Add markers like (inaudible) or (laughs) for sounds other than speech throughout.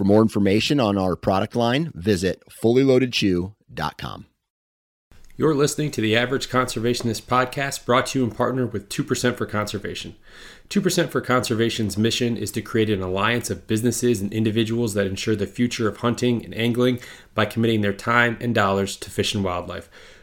For more information on our product line, visit fullyloadedchew.com. You're listening to the Average Conservationist podcast brought to you in partner with 2% for Conservation. 2% for Conservation's mission is to create an alliance of businesses and individuals that ensure the future of hunting and angling by committing their time and dollars to fish and wildlife.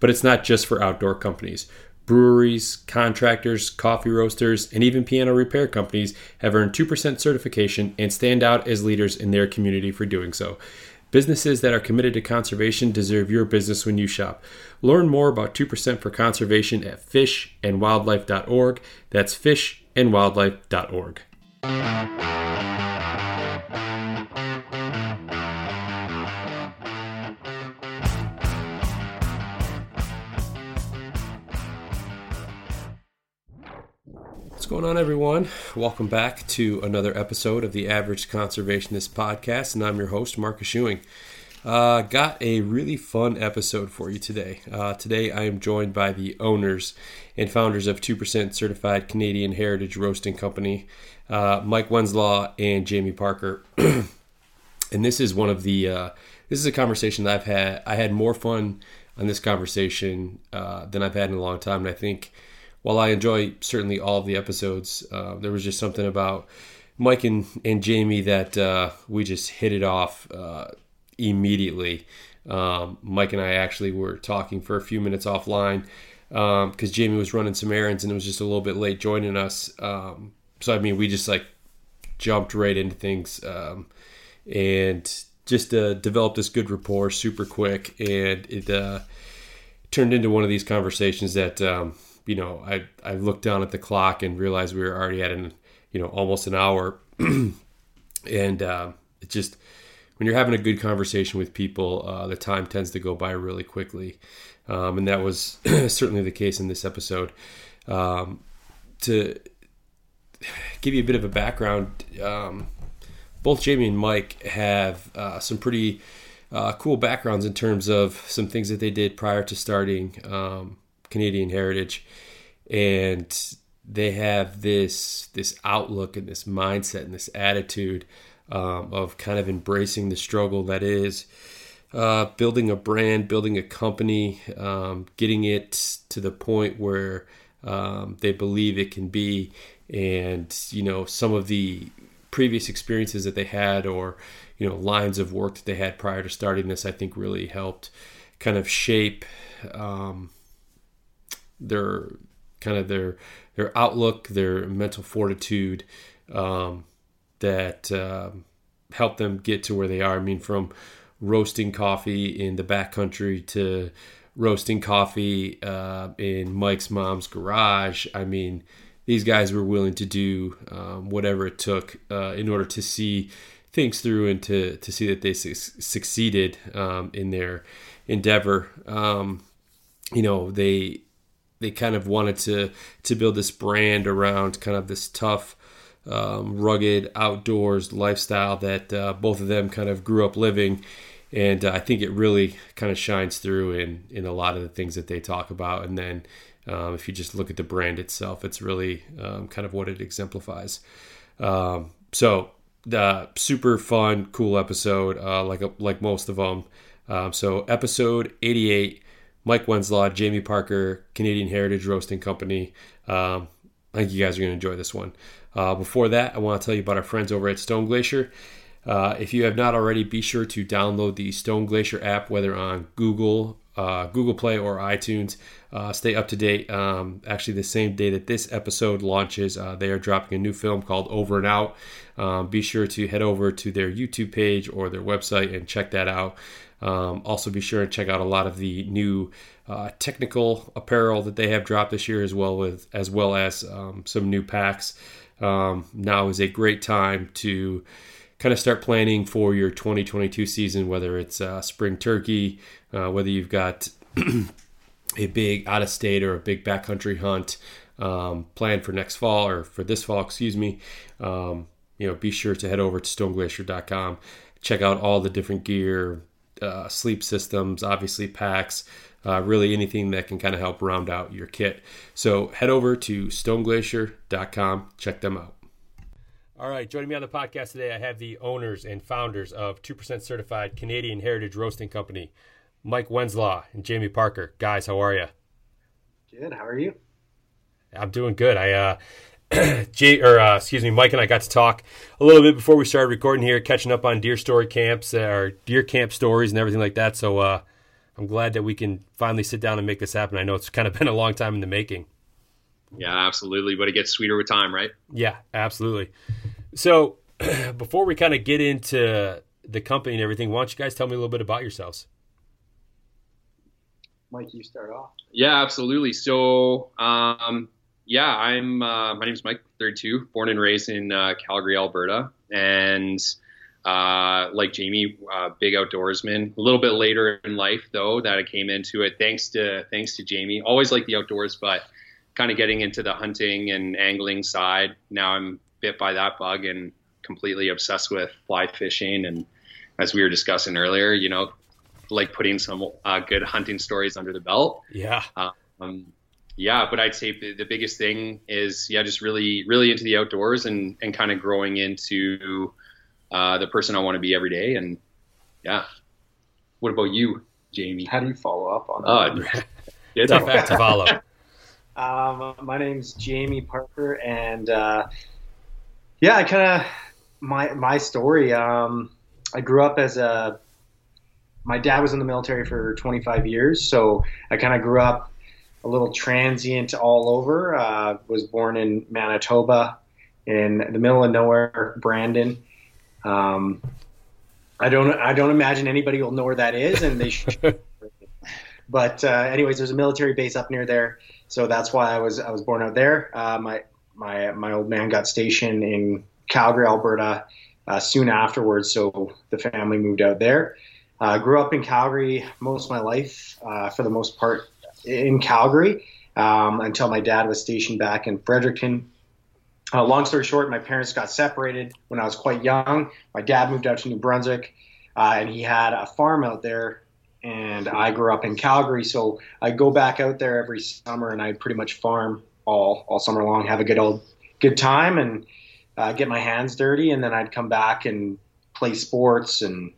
But it's not just for outdoor companies. Breweries, contractors, coffee roasters, and even piano repair companies have earned 2% certification and stand out as leaders in their community for doing so. Businesses that are committed to conservation deserve your business when you shop. Learn more about 2% for conservation at fishandwildlife.org. That's fishandwildlife.org. going on, everyone? Welcome back to another episode of the Average Conservationist Podcast, and I'm your host, Marcus Ewing. Uh, got a really fun episode for you today. Uh, today, I am joined by the owners and founders of 2% Certified Canadian Heritage Roasting Company, uh, Mike Wenzlawe and Jamie Parker. (clears throat) and this is one of the uh, this is a conversation that I've had. I had more fun on this conversation uh, than I've had in a long time, and I think while I enjoy certainly all of the episodes, uh, there was just something about Mike and, and Jamie that uh, we just hit it off uh, immediately. Um, Mike and I actually were talking for a few minutes offline because um, Jamie was running some errands and it was just a little bit late joining us. Um, so I mean, we just like jumped right into things um, and just uh, developed this good rapport super quick, and it uh, turned into one of these conversations that um, you know, I I looked down at the clock and realized we were already at an you know almost an hour, (clears throat) and uh, it just when you're having a good conversation with people, uh, the time tends to go by really quickly, um, and that was (clears throat) certainly the case in this episode. Um, to give you a bit of a background, um, both Jamie and Mike have uh, some pretty uh, cool backgrounds in terms of some things that they did prior to starting. Um, Canadian heritage, and they have this this outlook and this mindset and this attitude um, of kind of embracing the struggle that is uh, building a brand, building a company, um, getting it to the point where um, they believe it can be, and you know some of the previous experiences that they had or you know lines of work that they had prior to starting this, I think really helped kind of shape um, their kind of their their outlook, their mental fortitude um, that uh, help them get to where they are. I mean, from roasting coffee in the backcountry to roasting coffee uh, in Mike's mom's garage. I mean, these guys were willing to do um, whatever it took uh, in order to see things through and to, to see that they su- succeeded um, in their endeavor. Um, you know, they they kind of wanted to to build this brand around kind of this tough, um, rugged outdoors lifestyle that uh, both of them kind of grew up living, and uh, I think it really kind of shines through in in a lot of the things that they talk about. And then um, if you just look at the brand itself, it's really um, kind of what it exemplifies. Um, so the super fun, cool episode, uh, like like most of them. Um, so episode 88, Mike Wenzlawe, Jamie Parker, Canadian Heritage Roasting Company. Um, I think you guys are going to enjoy this one. Uh, before that, I want to tell you about our friends over at Stone Glacier. Uh, if you have not already, be sure to download the Stone Glacier app, whether on Google, uh, Google Play, or iTunes. Uh, stay up to date. Um, actually, the same day that this episode launches, uh, they are dropping a new film called Over and Out. Um, be sure to head over to their YouTube page or their website and check that out. Um, also, be sure to check out a lot of the new uh, technical apparel that they have dropped this year, as well with as well as um, some new packs. Um, now is a great time to kind of start planning for your 2022 season, whether it's uh, spring turkey, uh, whether you've got (clears throat) a big out of state or a big backcountry hunt um, planned for next fall or for this fall, excuse me. Um, you know, be sure to head over to stoneglacier.com, check out all the different gear, uh, sleep systems, obviously packs, uh, really anything that can kind of help round out your kit. So head over to stoneglacier.com, check them out. All right, joining me on the podcast today, I have the owners and founders of 2% Certified Canadian Heritage Roasting Company, Mike Wenzlawe and Jamie Parker. Guys, how are you? Good. How are you? I'm doing good. I uh, (clears throat) Jay, or uh, excuse me, Mike and I got to talk a little bit before we started recording here, catching up on deer story camps uh, or deer camp stories and everything like that. So uh, I'm glad that we can finally sit down and make this happen. I know it's kind of (laughs) been a long time in the making. Yeah, absolutely. But it gets sweeter with time, right? Yeah, absolutely. So (clears throat) before we kind of get into the company and everything, why don't you guys tell me a little bit about yourselves? Mike, you start off. Yeah, absolutely. So, um, yeah, I'm. Uh, my name's Mike, 32, born and raised in uh, Calgary, Alberta, and uh, like Jamie, uh, big outdoorsman. A little bit later in life, though, that I came into it. Thanks to thanks to Jamie. Always like the outdoors, but kind of getting into the hunting and angling side. Now I'm bit by that bug and completely obsessed with fly fishing. And as we were discussing earlier, you know, like putting some uh, good hunting stories under the belt. Yeah. Um, yeah, but I'd say the, the biggest thing is yeah, just really really into the outdoors and and kind of growing into uh, the person I want to be every day. And yeah, what about you, Jamie? How do you follow up on that? Uh, (laughs) tough act to follow. (laughs) Um, my name's Jamie Parker, and uh, yeah, I kind of my my story. Um, I grew up as a my dad was in the military for 25 years, so I kind of grew up a little transient all over. Uh, was born in Manitoba, in the middle of nowhere, Brandon. Um, I don't I don't imagine anybody will know where that is, and they should. (laughs) but uh, anyways, there's a military base up near there, so that's why I was I was born out there. Uh, my my my old man got stationed in Calgary, Alberta, uh, soon afterwards, so the family moved out there. I grew up in Calgary most of my life, uh, for the most part in Calgary um, until my dad was stationed back in Fredericton. Uh, long story short, my parents got separated when I was quite young. My dad moved out to New Brunswick, uh, and he had a farm out there. And I grew up in Calgary, so I go back out there every summer, and I pretty much farm all all summer long, have a good old good time, and uh, get my hands dirty. And then I'd come back and play sports and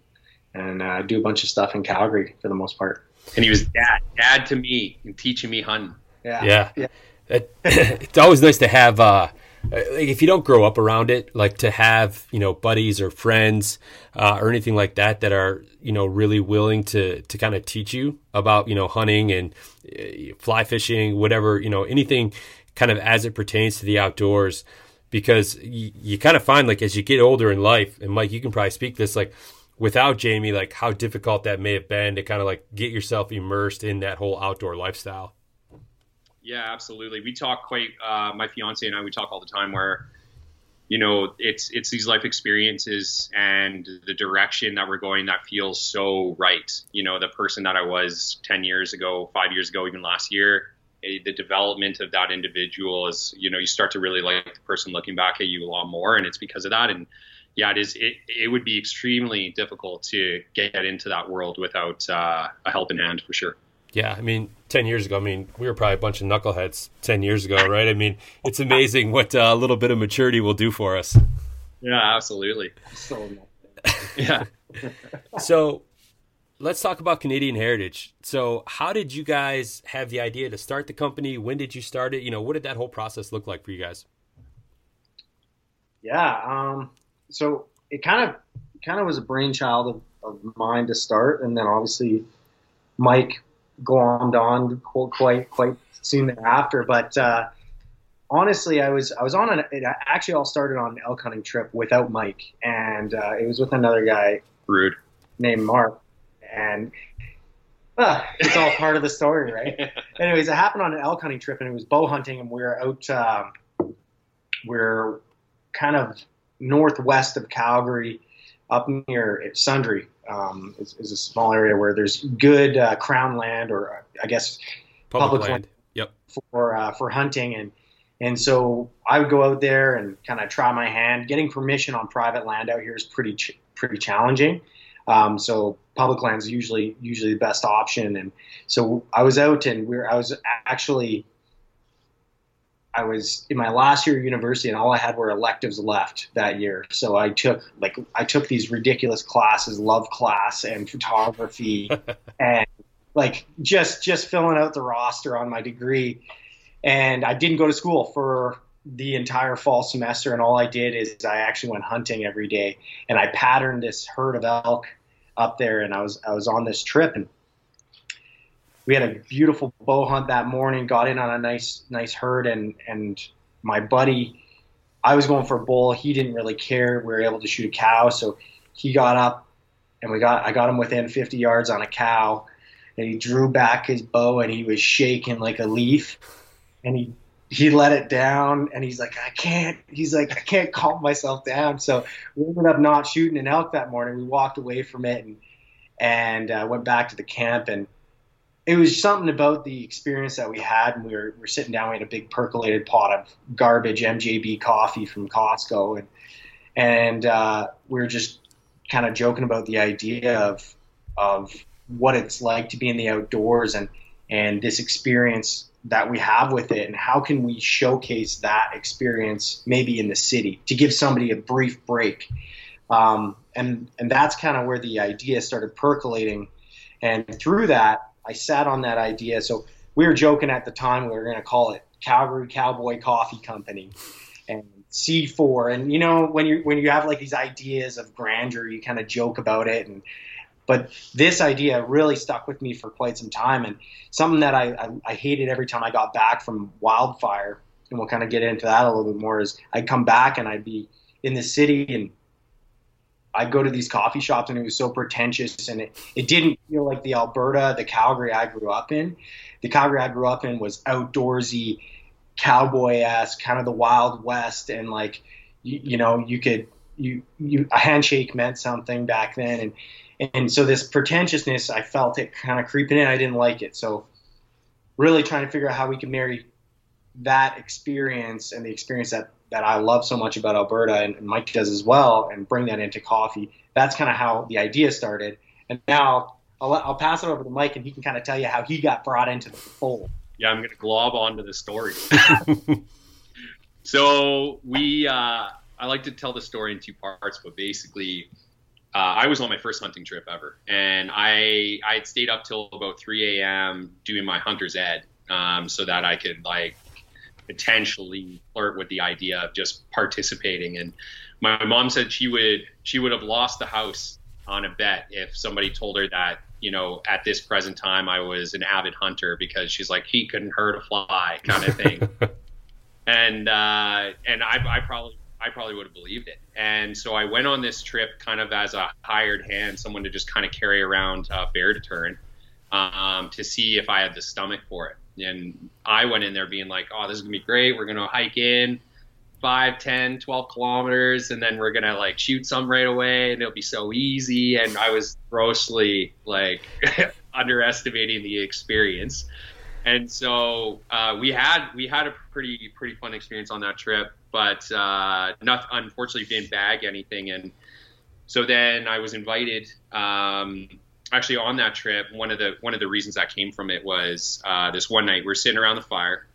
and uh, do a bunch of stuff in Calgary for the most part and he was dad, dad to me, and teaching me hunting. Yeah, yeah. yeah. It, (clears throat) it's always nice to have. Uh, if you don't grow up around it, like to have you know buddies or friends uh, or anything like that that are you know really willing to to kind of teach you about you know hunting and uh, fly fishing, whatever you know anything kind of as it pertains to the outdoors, because you, you kind of find like as you get older in life, and Mike, you can probably speak this like without Jamie, like how difficult that may have been to kind of like get yourself immersed in that whole outdoor lifestyle. Yeah, absolutely. We talk quite. Uh, my fiance and I we talk all the time where, you know, it's it's these life experiences and the direction that we're going that feels so right. You know, the person that I was ten years ago, five years ago, even last year. Eh, the development of that individual is, you know, you start to really like the person looking back at you a lot more, and it's because of that. And yeah, it is. It, it would be extremely difficult to get into that world without uh, a helping hand for sure. Yeah, I mean, ten years ago, I mean, we were probably a bunch of knuckleheads ten years ago, right? I mean, it's amazing what uh, a little bit of maturity will do for us. Yeah, absolutely. So Yeah. (laughs) so let's talk about Canadian Heritage. So, how did you guys have the idea to start the company? When did you start it? You know, what did that whole process look like for you guys? Yeah. Um, so it kind of kind of was a brainchild of, of mine to start, and then obviously Mike glommed on quite quite soon thereafter. But uh, honestly, I was I was on an it actually all started on an elk hunting trip without Mike, and uh, it was with another guy Rude. named Mark, and uh, it's all part of the story, right? (laughs) Anyways, it happened on an elk hunting trip, and it was bow hunting, and we were out. Um, we're kind of northwest of Calgary, up near Sundre, Um, is, is a small area where there's good uh, crown land, or I guess Public, Public land. land. Yep. for uh, for hunting and and so I would go out there and kind of try my hand. Getting permission on private land out here is pretty ch- pretty challenging. Um, so public land is usually usually the best option. And so I was out and we are I was actually I was in my last year of university and all I had were electives left that year. So I took like I took these ridiculous classes, love class and photography (laughs) and like just just filling out the roster on my degree. And I didn't go to school for the entire fall semester and all I did is I actually went hunting every day and I patterned this herd of elk up there and I was I was on this trip and we had a beautiful bow hunt that morning, got in on a nice nice herd and and my buddy I was going for a bull, he didn't really care. We were able to shoot a cow, so he got up and we got I got him within 50 yards on a cow and he drew back his bow and he was shaking like a leaf. And he he let it down and he's like I can't he's like I can't calm myself down. So we ended up not shooting an elk that morning. We walked away from it and and uh, went back to the camp and it was something about the experience that we had and we were, we were sitting down we had a big percolated pot of garbage MJB coffee from Costco. And and uh, we were just kind of joking about the idea of of what it's like to be in the outdoors and and this experience that we have with it. And how can we showcase that experience maybe in the city to give somebody a brief break? Um, and and that's kind of where the idea started percolating. And through that i sat on that idea. So we were joking at the time we were going to call it calgary cowboy coffee company and c4 and you know when you when you have like these ideas of grandeur you kind of joke about it and but this idea really stuck with me for quite some time. And something that I, I, I, hated every time I got back from wildfire, and we'll kind of get into that a little bit more, is I'd come back and I'd be in the city and I'd go to these coffee shops and it was so pretentious and it, it didn't feel like the Alberta, the Calgary I grew up in. The Calgary I grew up in was outdoorsy, cowboy esque, kind of the Wild West, and like you, you know, you could you you a handshake meant something back then and and so this pretentiousness, I felt it kind of creeping in. I didn't like it. So really trying to figure out how we can marry that experience and the experience that, that I love so much about Alberta and, and Mike does as well and bring that into coffee. That's kind of how the idea started. And now I'll, I'll pass it over to Mike and he can kind of tell you how he got brought into the fold. Yeah, I'm going to glob onto the story. (laughs) so we, uh, I like to tell the story in two parts, but basically uh, I was on my first hunting trip ever, and I I had stayed up till about 3 a.m. doing my hunter's ed, um, so that I could like potentially flirt with the idea of just participating. And my mom said she would she would have lost the house on a bet if somebody told her that you know at this present time I was an avid hunter because she's like he couldn't hurt a fly kind of thing. (laughs) and uh, and I, I probably I probably would have believed it. And so I went on this trip kind of as a hired hand, someone to just kind of carry around uh, bear deterrent um, to see if I had the stomach for it. And I went in there being like, oh, this is to be great. We're to hike in 5, 10, 12 kilometers, and then we're to like shoot some right away, and it'll be so easy. And I was grossly like (laughs) underestimating the experience. And so uh, we had we had a pretty pretty fun experience on that trip but uh, not unfortunately didn't bag anything. And so then I was invited. Um, actually, on that trip, one of the one of the reasons that came from it was uh, this one night we're sitting around the fire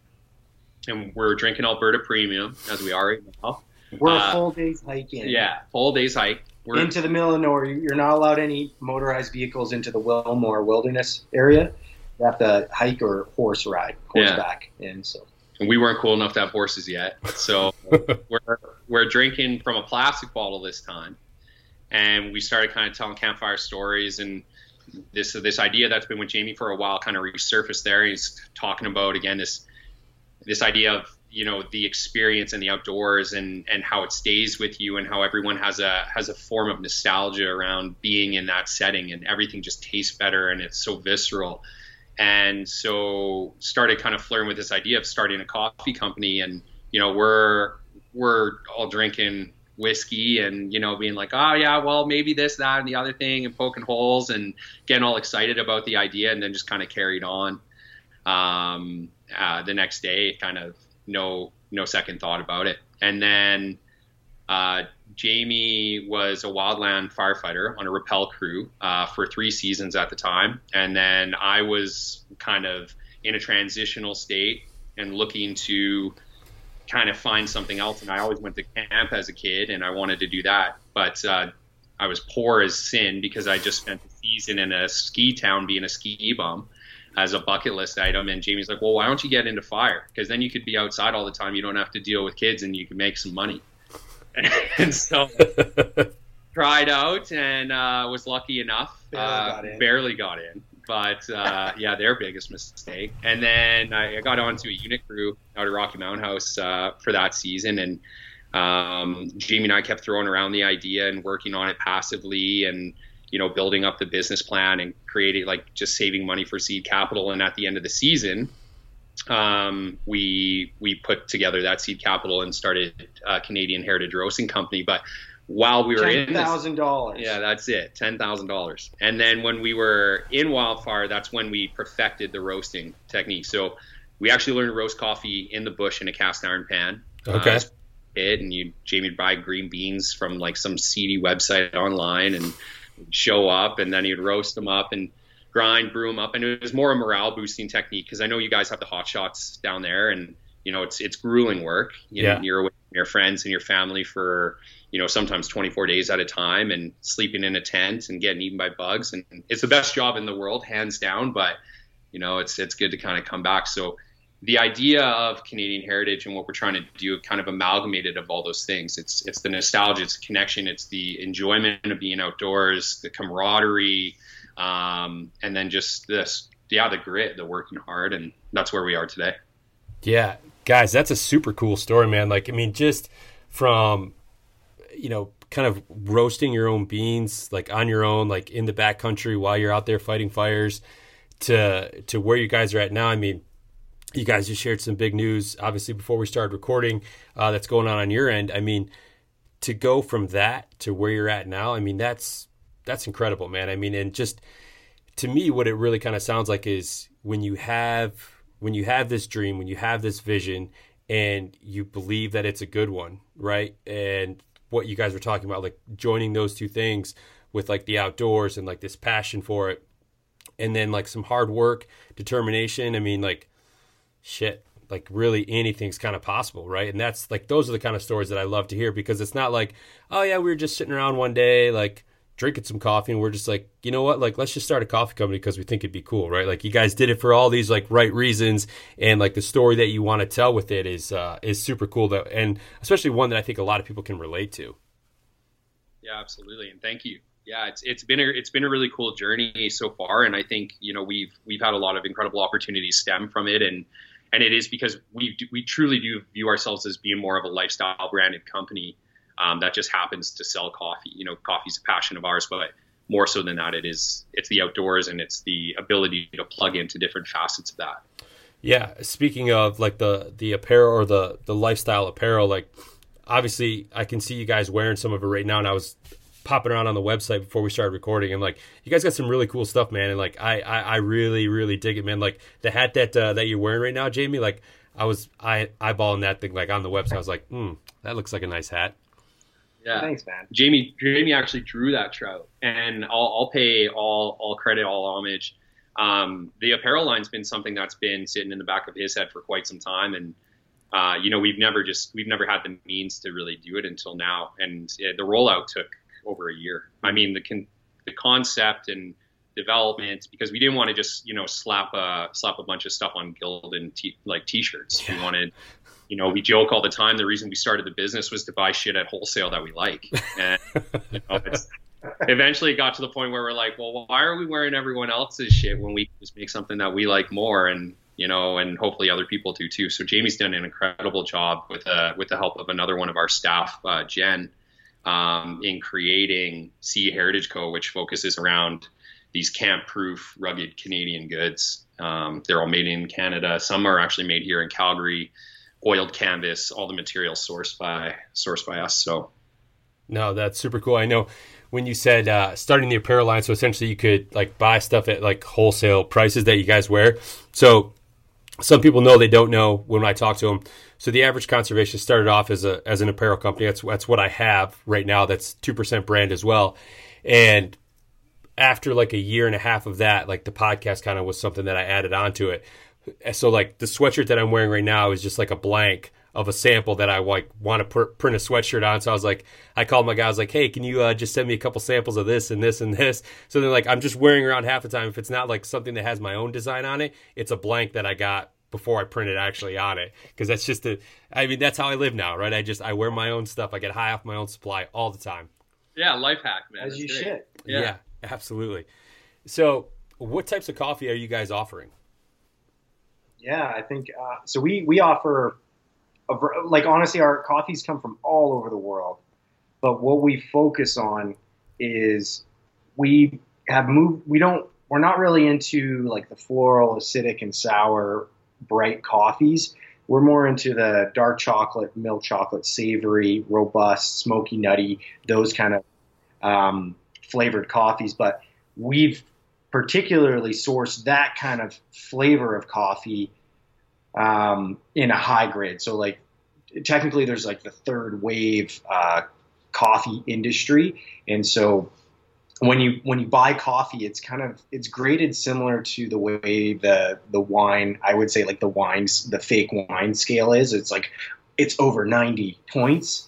and we're drinking Alberta Premium as we already know. We're Uh, a full day's hike in. Yeah, full day's hike. We're Into the middle of nowhere. You're not allowed any motorized vehicles into the Willmore Wilderness area. You have to hike or horse ride, horseback. And so and we weren't cool enough to have horses yet. So (laughs) we're we're drinking from a plastic bottle this time, and we started kind of telling campfire stories and this this idea that's been with Jamie for a while kind of resurfaced there. He's talking about again this this idea of you know the experience in the outdoors and and how it stays with you and how everyone has a has a form of nostalgia around being in that setting and everything just tastes better and it's so visceral and so started kind of flirting with this idea of starting a coffee company and you know we're we're all drinking whiskey and you know being like oh yeah well maybe this that and the other thing and poking holes and getting all excited about the idea and then just kind of carried on um, uh, the next day kind of no no second thought about it and then uh, Jamie was a wildland firefighter on a rappel crew uh, for three seasons at the time. And then I was kind of in a transitional state and looking to kind of find something else. And I always went to camp as a kid and I wanted to do that. But uh, I was poor as sin because I just spent the season in a ski town being a ski bum as a bucket list item. And Jamie's like, well, why don't you get into fire? Because then you could be outside all the time. You don't have to deal with kids and you can make some money. (laughs) and so (laughs) tried out and uh, was lucky enough. Barely uh, got barely got in. But uh, yeah, their biggest mistake. And then I I got onto a unit crew out of Rocky Mountain House uh, for that season, and um, Jamie and I kept throwing around the idea and working on it passively, and you know, building up the business plan and creating like just saving money for seed capital. And at the end of the season, um, we we put together that seed capital and started uh, Canadian Heritage Roasting Company. But while we were ten in this, thousand dollars. yeah, that's it, ten thousand dollars. And then when we were in Wildfire, that's when we perfected the roasting technique. So we actually learned to roast coffee in the bush in a cast iron pan. Okay. Uh, it and you Jamie would buy green beans from like some seedy website online and show up and then he'd roast them up and grind, brew them up, and it was more a morale boosting technique because I know you guys have the hot shots down there, and you know it's it's grueling work. You know, Yeah. you're away from your friends and your family for you know sometimes 24 days at a time, and sleeping in a tent and getting eaten by bugs, and it's the best job in the world, hands down. But you know, it's it's good to kind of come back. So the idea of Canadian heritage and what we're trying to do kind of amalgamated of all those things. It's it's the nostalgia, it's the connection, it's the enjoyment of being outdoors, the camaraderie, um, and then just this yeah, the grit, the working hard, and that's where we are today. Yeah, guys, that's a super cool story, man. Like, I mean, just from you know, kind of roasting your own beans, like on your own, like in the backcountry while you're out there fighting fires, to to where you guys are at now. I mean, you guys just shared some big news, obviously, before we started recording. Uh, that's going on on your end. I mean, to go from that to where you're at now, I mean, that's that's incredible, man. I mean, and just to me, what it really kind of sounds like is when you have when you have this dream, when you have this vision, and you believe that it's a good one, right? And what you guys were talking about, like joining those two things with like the outdoors and like this passion for it, and then like some hard work, determination. I mean, like shit, like really anything's kind of possible, right? And that's like those are the kind of stories that I love to hear because it's not like, oh yeah, we were just sitting around one day, like drinking some coffee, and we're just like, you know what, like let's just start a coffee company because we think it'd be cool, right? Like you guys did it for all these like right reasons, and like the story that you want to tell with it is uh, is super cool, though, and especially one that I think a lot of people can relate to. Yeah, absolutely, and thank you. Yeah, it's it's been a it's been a really cool journey so far, and I think you know we've we've had a lot of incredible opportunities stem from it, and and it is because we do, we truly do view ourselves as being more of a lifestyle branded company um, that just happens to sell coffee. You know, coffee's a passion of ours, but more so than that, it is it's the outdoors and it's the ability to plug into different facets of that. Yeah, speaking of like the the apparel or the the lifestyle apparel, like obviously I can see you guys wearing some of it right now, and I was popping around on the website before we started recording, and like you guys got some really cool stuff, man, and like I I, I really really dig it, man. Like the hat that uh, that you're wearing right now, Jamie, like I was I eyeballing that thing like on the website, I was like, hmm, that looks like a nice hat. Yeah. Thanks, man. Jamie Jamie actually drew that trout, and I'll, I'll pay all all credit, all homage. Um, the apparel line's been something that's been sitting in the back of his head for quite some time, and uh, you know, we've never just we've never had the means to really do it until now, and yeah, the rollout took over a year. I mean, the con- the concept and development because we didn't want to just you know slap a slap a bunch of stuff on Gildan t- like t-shirts. Yeah. We wanted, you know, we joke all the time. The reason we started the business was to buy shit at wholesale that we like, (laughs) and you know, eventually it got to the point where we're like, well, why are we wearing everyone else's shit when we just make something that we like more and you know, and hopefully other people do too. So Jamie's done an incredible job with uh, with the help of another one of our staff, uh, Jen, um, in creating Sea Heritage Co., which focuses around these camp-proof, rugged Canadian goods. Um, they're all made in Canada. Some are actually made here in Calgary. Oiled canvas, all the materials sourced by sourced by us. So, no, that's super cool. I know when you said uh, starting the apparel line, so essentially you could like buy stuff at like wholesale prices that you guys wear. So some people know they don't know when I talk to them. So the average conservation started off as a as an apparel company. That's that's what I have right now. That's two percent brand as well, and after like a year and a half of that, like the podcast kind of was something that I added onto it. So like the sweatshirt that I'm wearing right now is just like a blank of a sample that I like want to pr- print a sweatshirt on. So I was like, I called my guy. I was like, hey, can you uh, just send me a couple samples of this and this and this? So then like I'm just wearing around half the time. If it's not like something that has my own design on it, it's a blank that I got before I printed actually on it because that's just a. I mean that's how I live now, right? I just I wear my own stuff. I get high off my own supply all the time. Yeah, life hack, man. As That's you great. should. Yeah. yeah. Absolutely. So, what types of coffee are you guys offering? Yeah, I think uh, so. We we offer, a, like honestly, our coffees come from all over the world, but what we focus on is we have moved. We don't. We're not really into like the floral, acidic, and sour, bright coffees. We're more into the dark chocolate, milk chocolate, savory, robust, smoky, nutty, those kind of um, flavored coffees, but we've particularly source that kind of flavor of coffee um, in a high grade. So, like, technically, there's like the third wave uh, coffee industry, and so when you when you buy coffee, it's kind of it's graded similar to the way the the wine I would say like the wines the fake wine scale is. It's like it's over 90 points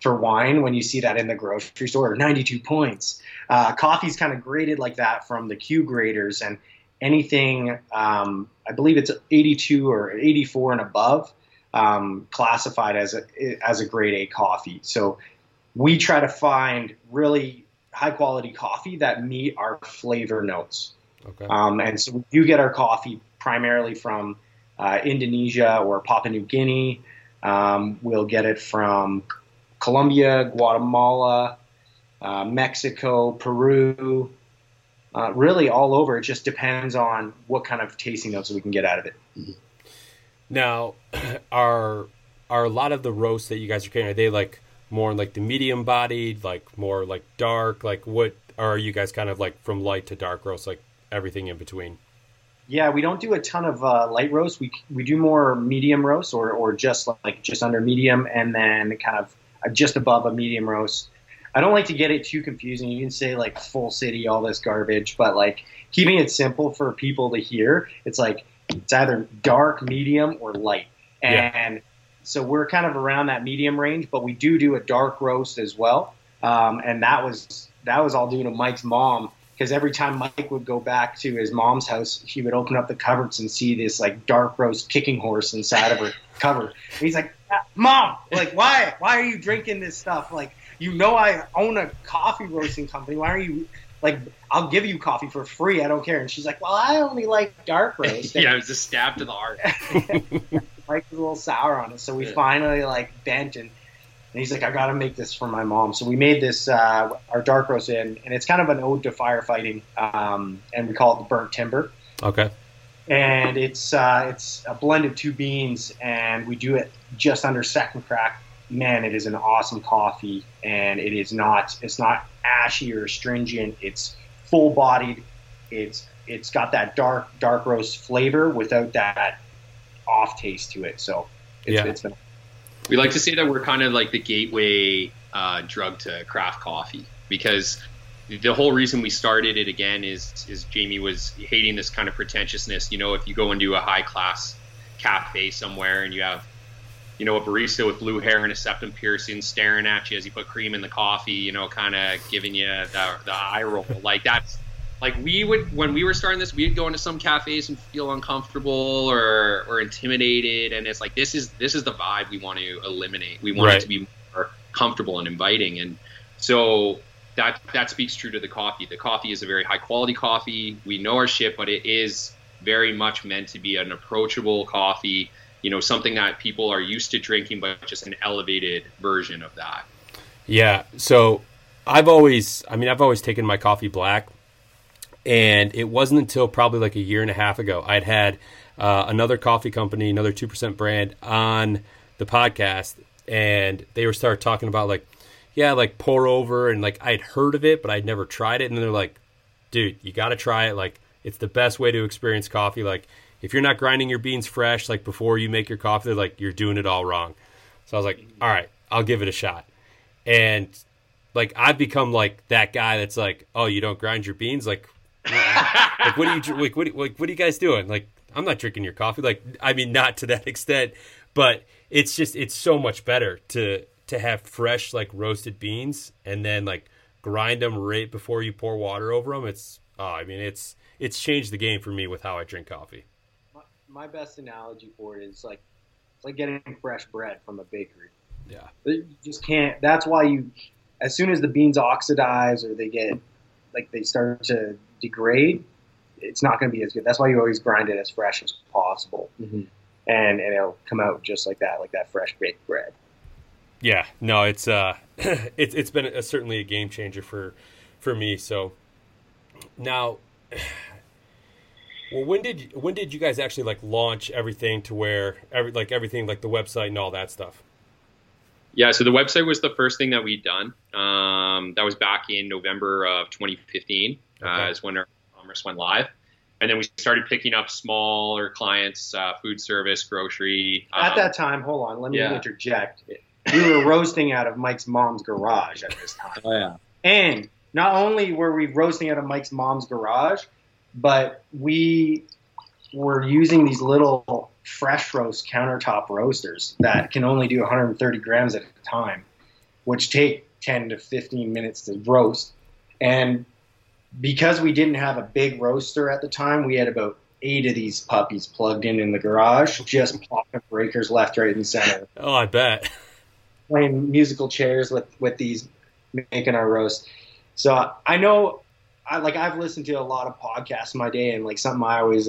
for wine when you see that in the grocery store 92 points. Uh, coffee's kind of graded like that from the q graders and anything um, i believe it's 82 or 84 and above um, classified as a as a grade a coffee. So we try to find really high quality coffee that meet our flavor notes. Okay. um, and so we do get our coffee primarily from uh, indonesia or papua new guinea. Um, we'll get it from Colombia, Guatemala, uh, Mexico, Peru, uh, really all over. It just depends on what kind of tasting notes we can get out of it. Mm-hmm. Now, (clears throat) are are a lot of the roasts that you guys are carrying? Are they like more like the medium bodied, like more like dark? Like what are you guys kind of like from light to dark roast, like everything in between? Yeah, we don't do a ton of uh, light roast. We we do more medium roast or or just like just under medium, and then kind of just above a medium roast. I don't like to get it too confusing. You can say like full city, all this garbage, but like keeping it simple for people to hear, it's like it's either dark, medium, or light. And yeah. so we're kind of around that medium range, but we do do a dark roast as well. Um, and that was that was all due to Mike's mom because every time Mike would go back to his mom's house, he would open up the cupboards and see this like dark roast kicking horse inside of her cupboard. And he's like, "Mom, like why why are you drinking this stuff? Like you know I own a coffee roasting company. Why are you like I'll give you coffee for free. I don't care." And she's like, "Well, I only like dark (laughs) roast." yeah, it was a stab to the heart. (laughs) Mike was a little sour on it, so we yeah. finally like bent and and he's like, I got to make this for my mom. So we made this, uh, our dark roast in, and it's kind of an ode to firefighting, um, and we call it the burnt timber. Okay. And it's uh, it's a blend of two beans, and we do it just under second crack. Man, it is an awesome coffee, and it is not it's not ashy or astringent. It's full bodied. It's it's got that dark dark roast flavor without that off taste to it. So it's, yeah. it's been we like to say that we're kind of like the gateway uh, drug to craft coffee because the whole reason we started it again is is Jamie was hating this kind of pretentiousness. You know, if you go into a high class cafe somewhere and you have you know, a barista with blue hair and a septum piercing staring at you as you put cream in the coffee, you know, kind of giving you the, the eye roll. (laughs) Like that's like we would when we were starting this, we'd go into some cafes and feel uncomfortable or or intimidated, and it's like this is this is the vibe we want to eliminate. We want right. it to be more comfortable and inviting, and so that that speaks true to the coffee. The coffee is a very high quality coffee. We know our shit, but it is very much meant to be an approachable coffee you know something that people are used to drinking but just an elevated version of that yeah so i've always i mean i've always taken my coffee black and it wasn't until probably like a year and a half ago i'd had uh, another coffee company another 2% brand on the podcast and they were start talking about like yeah like pour over and like i'd heard of it but i'd never tried it and they're like dude you got to try it like it's the best way to experience coffee like if you're not grinding your beans fresh like before you make your coffee, like you're doing it all wrong. So I was like, all right, I'll give it a shot. And like I've become like that guy that's like, oh, you don't grind your beans, like, (laughs) like what are you like? What, like, what are you guys doing? Like, I'm not drinking your coffee. Like, I mean, not to that (laughs) extent, but it's just it's so much better to to have fresh like roasted beans and then like grind them right before you pour water over them. It's oh, I mean, it's it's changed the game for me with how I drink coffee my best analogy for it is like it's like getting fresh bread from a bakery. Yeah, you just can't. That's why you, as soon as the beans oxidize or they get like they start to degrade, it's not going to be as good. That's why you always grind it as fresh as possible, mm-hmm. and and it'll come out just like that, like that fresh baked bread. Yeah, no, it's uh, (clears throat) it's it's been a, certainly a game changer for for me. So now (sighs) well, when did when did you guys actually like launch everything to where every like everything like the website and all that stuff? Yeah, so the website was the first thing that we'd done. Um, that was back in November of 2015. Uh, okay. Uh, is when our commerce went live, and then we started picking up smaller clients, uh, food service, grocery. At um, that time, hold on, let me yeah. interject. We were roasting out of Mike's mom's garage at this time. Oh yeah, and not only were we roasting out of Mike's mom's garage, but we were using these little fresh roast countertop roasters that can only do 130 grams at a time, which take 10 to 15 minutes to roast. And because we didn't have a big roaster at the time, we had about eight of these puppies plugged in in the garage, just popping breakers left, right, and center. Oh, I bet. (laughs) Playing musical chairs with with these, making our roast. So I know I like I've listened to a lot of podcasts in my day, and like something I always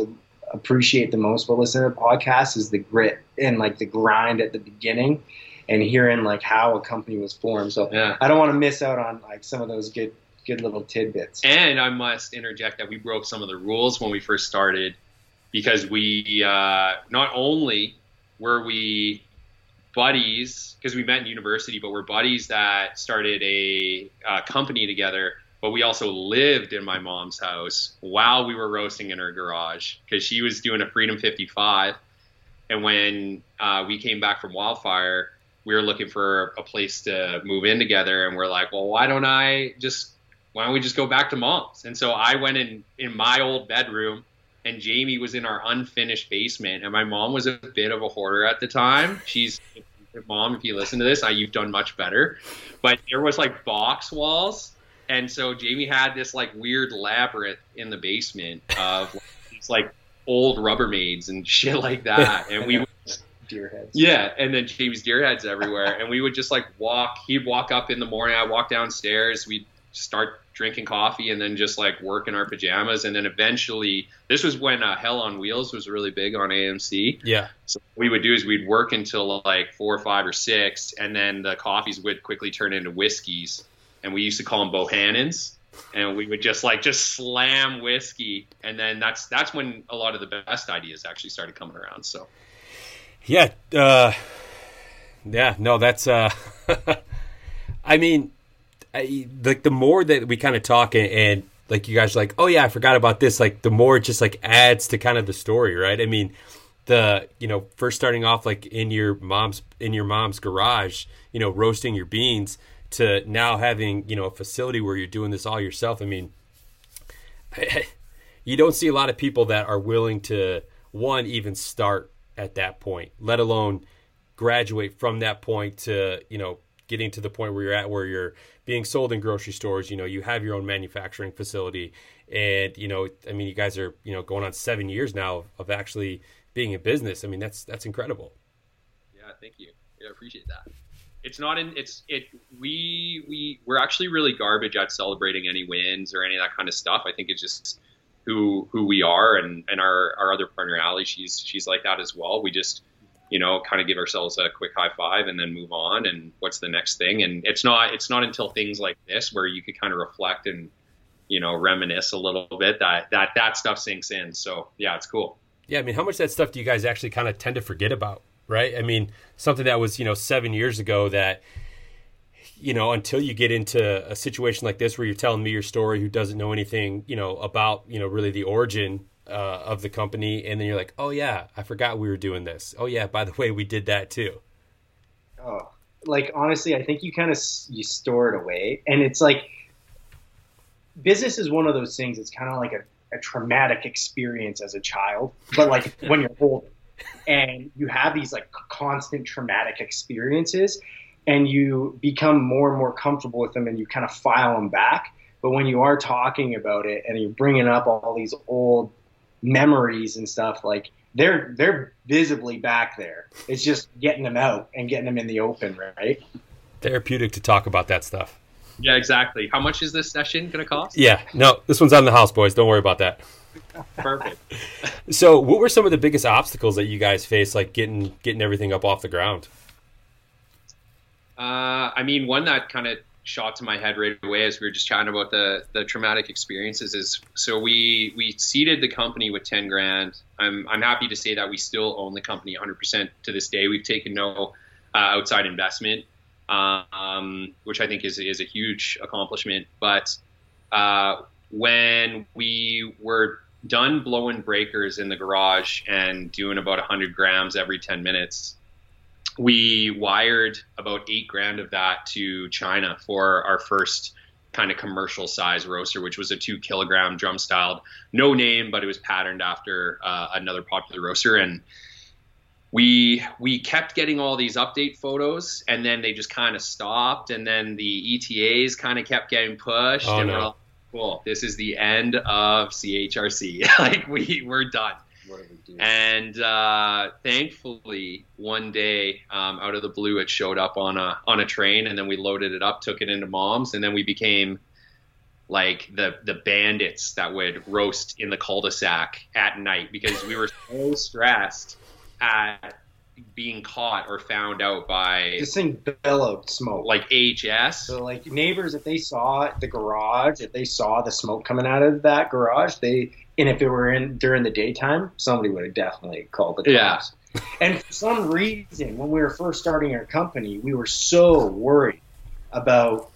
appreciate the most while listening to podcasts is the grit and like the grind at the beginning, and hearing like how a company was formed. So yeah. I don't want to miss out on like some of those good good little tidbits. And I must interject that we broke some of the rules when we first started because we uh, not only were we buddies because we met in university, but we're buddies that started a uh, company together but we also lived in my mom's house while we were roasting in her garage because she was doing a Freedom 55. And when uh, we came back from Wildfire, we were looking for a place to move in together, and we're like, well, why don't I just why don't we just go back to mom's? And so I went in in my old bedroom, and Jamie was in our unfinished basement, and my mom was a bit of a hoarder at the time. She's mom, if you listen to this, I, you've done much better. But there was like box walls and so Jamie had this like weird labyrinth in the basement of like, these like old Rubbermaids and shit like that. And we would (laughs) deer heads. Yeah, and then Jamie's deer heads everywhere. and we would just like walk. He'd walk up in the morning. I'd walk downstairs. We'd start drinking coffee and then just like work in our pajamas. And then eventually, this was when uh, Hell on Wheels was really big on AMC. Yeah. So what we would do is we'd work until like four or five or six, and then the coffees would quickly turn into whiskeys and we used to call them Bohannons. And we would just like just slam whiskey, and then that's that's when a lot of the best ideas actually started coming around. So, yeah, uh, yeah, no, that's. Uh, (laughs) I mean, Like the more that we kind of talk and, and like you guys like, oh yeah, I forgot about this. Like the more it just like adds to kind of the story, right? I mean, the you know first starting off like in your mom's in your mom's garage, you know, roasting your beans to now having you know a facility where you're doing this all yourself. I mean, (laughs) you don't see a lot of people that are willing to one even start at that point, let alone graduate from that point to you know getting to the point where you're at where you're being sold in grocery stores you know you have your own manufacturing facility. And you know i mean you guys are you know going on seven years now of actually being in business. I mean that's that's incredible. Yeah thank you. I appreciate that. It's not in it's it we we we're actually really garbage at celebrating any wins or any of that kind of stuff. I think it's just who who we are and and our our other partner Allie she's she's like that as well. We just you know, kind of give ourselves a quick high five and then move on. And what's the next thing? And it's not it's not until things like this where you could kind of reflect and you know reminisce a little bit that that that stuff sinks in. So yeah, it's cool. Yeah, I mean, how much that stuff do you guys actually kind of tend to forget about? Right? I mean, something that was you know seven years ago that you know until you get into a situation like this where you're telling me your story who doesn't know anything you know about you know really the origin uh, of the company, and then you're like, oh yeah, I forgot we were doing this. Oh yeah, by the way, we did that too. Oh, like honestly, I think you kind of you store it away, and it's like business is one of those things. It's kind of like a, a traumatic experience as a child, but like (laughs) when you're older, and you have these like constant traumatic experiences, and you become more and more comfortable with them, and you kind of file them back. But when you are talking about it and you're bringing up all these old memories and stuff like they're they're visibly back there. It's just getting them out and getting them in the open, right? Therapeutic to talk about that stuff. Yeah, exactly. How much is this session going to cost? Yeah, no, this one's on the house, boys. Don't worry about that. Perfect. (laughs) so, what were some of the biggest obstacles that you guys faced, like getting getting everything up off the ground? Uh, I mean, one that kind of shot to my head right away as we were just chatting about the the traumatic experiences is so we we seeded the company with 10 grand. I'm i'm happy to say that we still own the company 100% to this day. We've taken no uh, outside investment um, which i think is is a huge accomplishment. But uh, when we were done blowing breakers in the garage and doing about 100 grams every 10 minutes we wired about eight grand of that to China for our first kind of commercial size roaster, which was a two kilogram drum styled, no name, but it was patterned after uh, another popular roaster. And we we kept getting all these update photos, and then they just kind of stopped, and then the ETAs kind of kept getting pushed, oh, and no. we're like, cool, this is the end of CHRC. (laughs) like we we're done. And uh, thankfully, one day, um, out of the blue, it showed up on a on a train, and then we loaded it up, took it into mom's, and then we became like the the bandits that would roast in the cul-de-sac at night because we were so stressed at being caught or found out by This thing bellowed smoke. like AHS. So like neighbors, if they saw the garage, if they saw the smoke coming out of that garage, they and if it were in during the daytime, somebody would have definitely called the cops. Yeah. And for some reason, when we were first starting our company, we were so worried about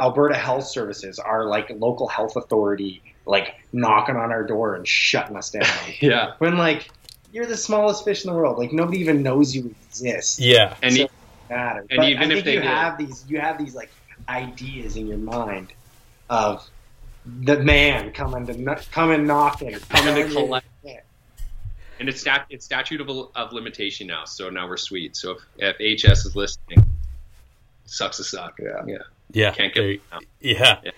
Alberta Health Services, our like local health authority, like knocking on our door and shutting us down. (laughs) Yeah. when like you're the smallest fish in the world, like nobody even knows you exist Yeah, And so e- it matter. and but even I if think they you did- have these, you have these like ideas in your mind of the man coming to kno- coming knocking, Coming to collect. Yeah. and it's stat it's statute of, of limitation now, so now we're sweet. So if, if HS is listening, sucks to suck. Yeah. yeah. yeah, Can't get out. yeah. Yeah.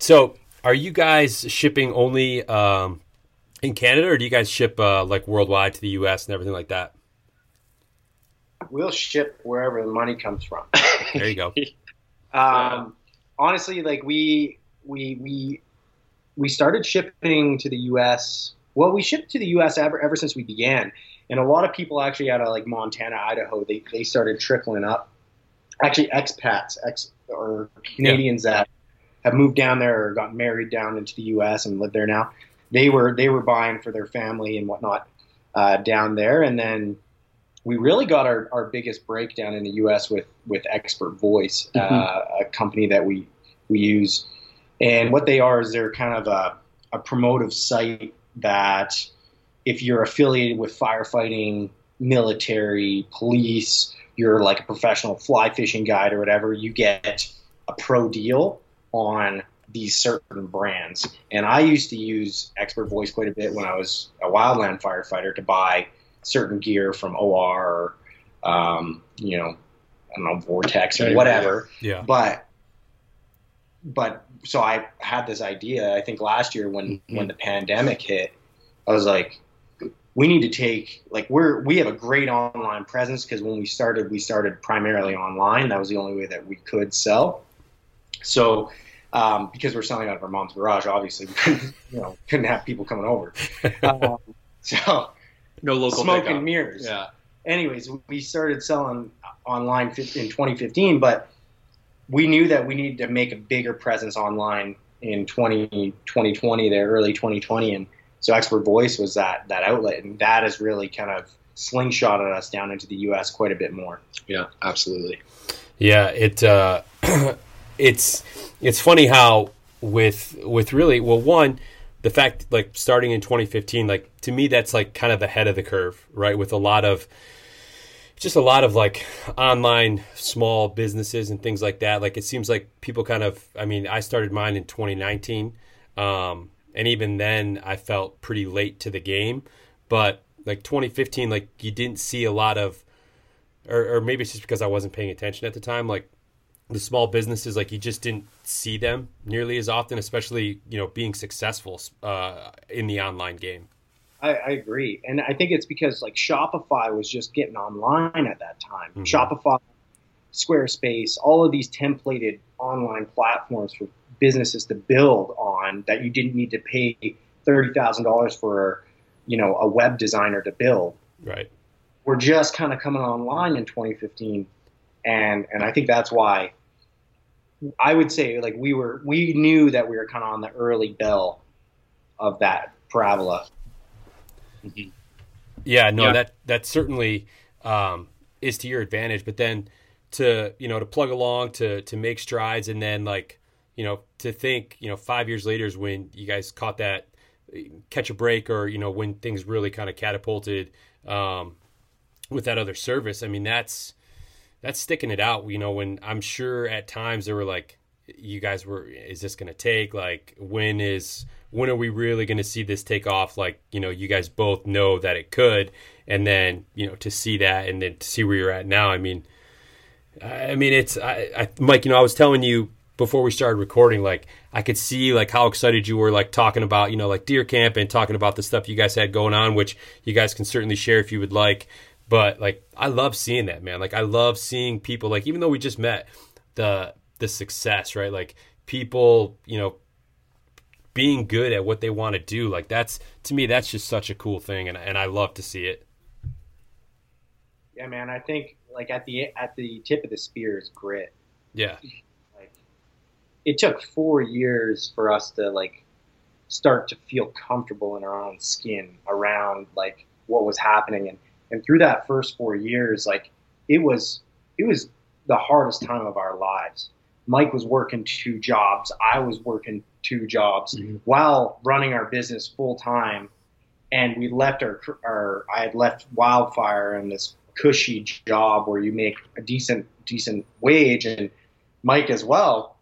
So, are you guys shipping only um, in Canada, or do you guys ship uh, like worldwide to the U.S. and everything like that? We'll ship wherever the money comes from. There you go. (laughs) Um, honestly, like we we we we started shipping to the U.S. Well, we shipped to the U.S. ever ever since we began, and a lot of people actually out of like Montana, Idaho, they they started trickling up. Actually, expats, ex or Canadians that have moved down there or got married down into the U.S. and live there now. They were they were buying for their family and whatnot uh, down there, and then we really got our, our biggest breakdown in the U.S. with with Expert Voice, uh, a company that we we use. And what they are is they're kind of a, a promotive site that if you're affiliated with firefighting, military, police, you're like a professional fly fishing guide or whatever, you get a pro deal on these certain brands. And I used to use Expert Voice quite a bit when I was a wildland firefighter to buy certain gear from OR or um, you know I don't know Vortex or whatever. Yeah. But but so I had this idea. I think last year when Mhm. when the pandemic hit, I was like, we need to take like we're we have a great online presence because when we started, we started primarily online. That was the only way that we could sell. So. Um, because we're selling out of our mom's garage, obviously, we couldn't, (laughs) you know, couldn't have people coming over. (laughs) Um, so No local smoke and mirrors Yeah. anyways, we started selling online in 2015, but we knew that we needed to make a bigger presence online in 20, 2020, there early 2020, and so Expert Voice was that that outlet, and that has really kind of slingshotted us down into the U.S. quite a bit more. Yeah. Absolutely. Yeah, it uh, (clears throat) it's it's funny how with with really well one the fact like starting in 2015 like to me that's like kind of ahead of the curve right with a lot of just a lot of like online small businesses and things like that. Like it seems like people kind of i mean i started mine in 2019 um, and even then i felt pretty late to the game. But like 2015 like you didn't see a lot of or, or maybe it's just because i wasn't paying attention at the time like the small businesses like you just didn't see them nearly as often especially you know being successful uh, in the online game I, I agree, and I think it's because like Shopify was just getting online at that time. Mhm. Shopify, Squarespace, all of these templated online platforms for businesses to build on that you didn't need to pay thirty thousand dollars for, you know, a web designer to build. right We're just kind of coming online in 2015, and and I think that's why. I would say like we were we knew that we were kind of on the early bell of that parabola. Yeah no Yeah. that that certainly um, is to your advantage but then to you know to plug along to to make strides and then like you know to think you know five years later is when you guys caught that catch a break or you know when things really kind of catapulted um, with that other service. I mean that's that's sticking it out you know when i'm sure at times there were like you guys were is this going to take? Like when is when are we really going to see this take off? Like you know you guys both know that it could and then you know to see that and then to see where you're at now i mean i mean it's I, I mike you know i was telling you before we started recording like i could see like how excited you were like talking about you know like deer camp and talking about the stuff you guys had going on which you guys can certainly share if you would like. But like i love seeing that man. Like i love seeing people like even though we just met the the success right? Like people you know being good at what they want to do like that's to me that's just such a cool thing and, and i love to see it Yeah, man. I think like at the at the tip of the spear is grit. yeah Like it took four years for us to like start to feel comfortable in our own skin around like what was happening, and and through that first four years, like it was it was the hardest time of our lives. Mike was working two jobs. I was working two jobs Mhm. while running our business full time. And we left our, our, I had left Wildfire in this cushy job where you make a decent, decent wage, and Mike as well,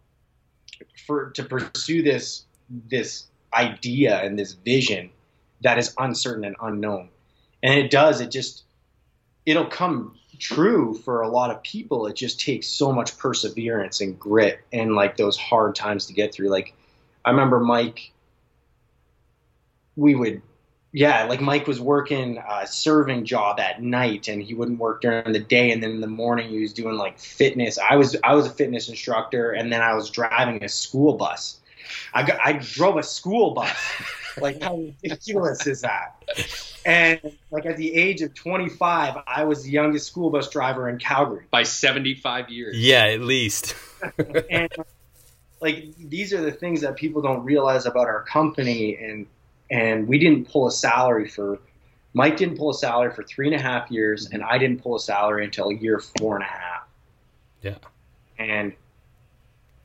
for to pursue this, this idea and this vision that is uncertain and unknown. And it does. It just, it'll come true for a lot of people. It just takes so much perseverance and grit and like those hard times to get through. Like I remember Mike, we would, yeah, like Mike was working a serving job at night and he wouldn't work during the day. And then in the morning he was doing like fitness. I was, I was a fitness instructor and then I was driving a school bus. I, got, I drove a school bus. (laughs) like how ridiculous is that? And like at the age of 25, I was the youngest school bus driver in Calgary. By 75 years. yeah at least (laughs) And like these are the things that people don't realize about our company. And and we didn't pull a salary for Mike didn't pull a salary for three and a half years, mm-hmm. and I didn't pull a salary until year four and a half. Yeah. And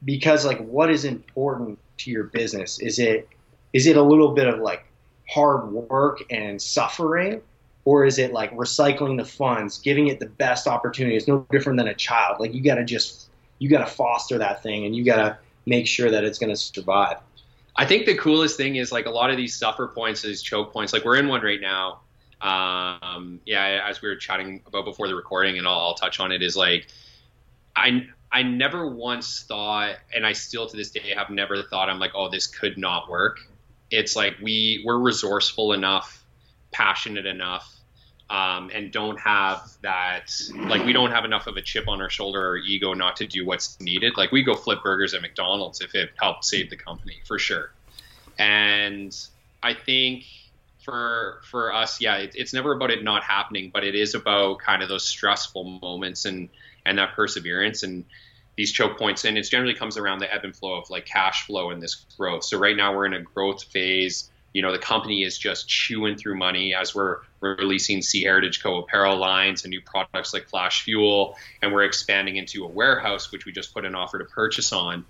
because like what is important to your business? Is it is it a little bit of like hard work and suffering? Or is it like recycling the funds, giving it the best opportunity? It's no different than a child. Like you gotta just you gotta foster that thing and you gotta make sure that it's gonna survive. I think the coolest thing is like a lot of these suffer points, these choke points. Like we're in one right now. um, yeah, as we were chatting about before the recording, and I'll, I'll touch on it, is like I I never once thought, and I still to this day have never thought I'm like, oh, this could not work. It's like we we're resourceful enough, passionate enough, um, and don't have that like we don't have enough of a chip on our shoulder or ego not to do what's needed. Like we go flip burgers at McDonald's if it helped save the company for sure. And I think for for us, yeah, it, it's never about it not happening, but it is about kind of those stressful moments and and that perseverance and these choke points. And it generally comes around the ebb and flow of like cash flow and this growth. So right now we're in a growth phase. You know, the company is just chewing through money as we're releasing Sea Heritage Co. apparel lines and new products like Flash Fuel, and we're expanding into a warehouse, which we just put an offer to purchase on.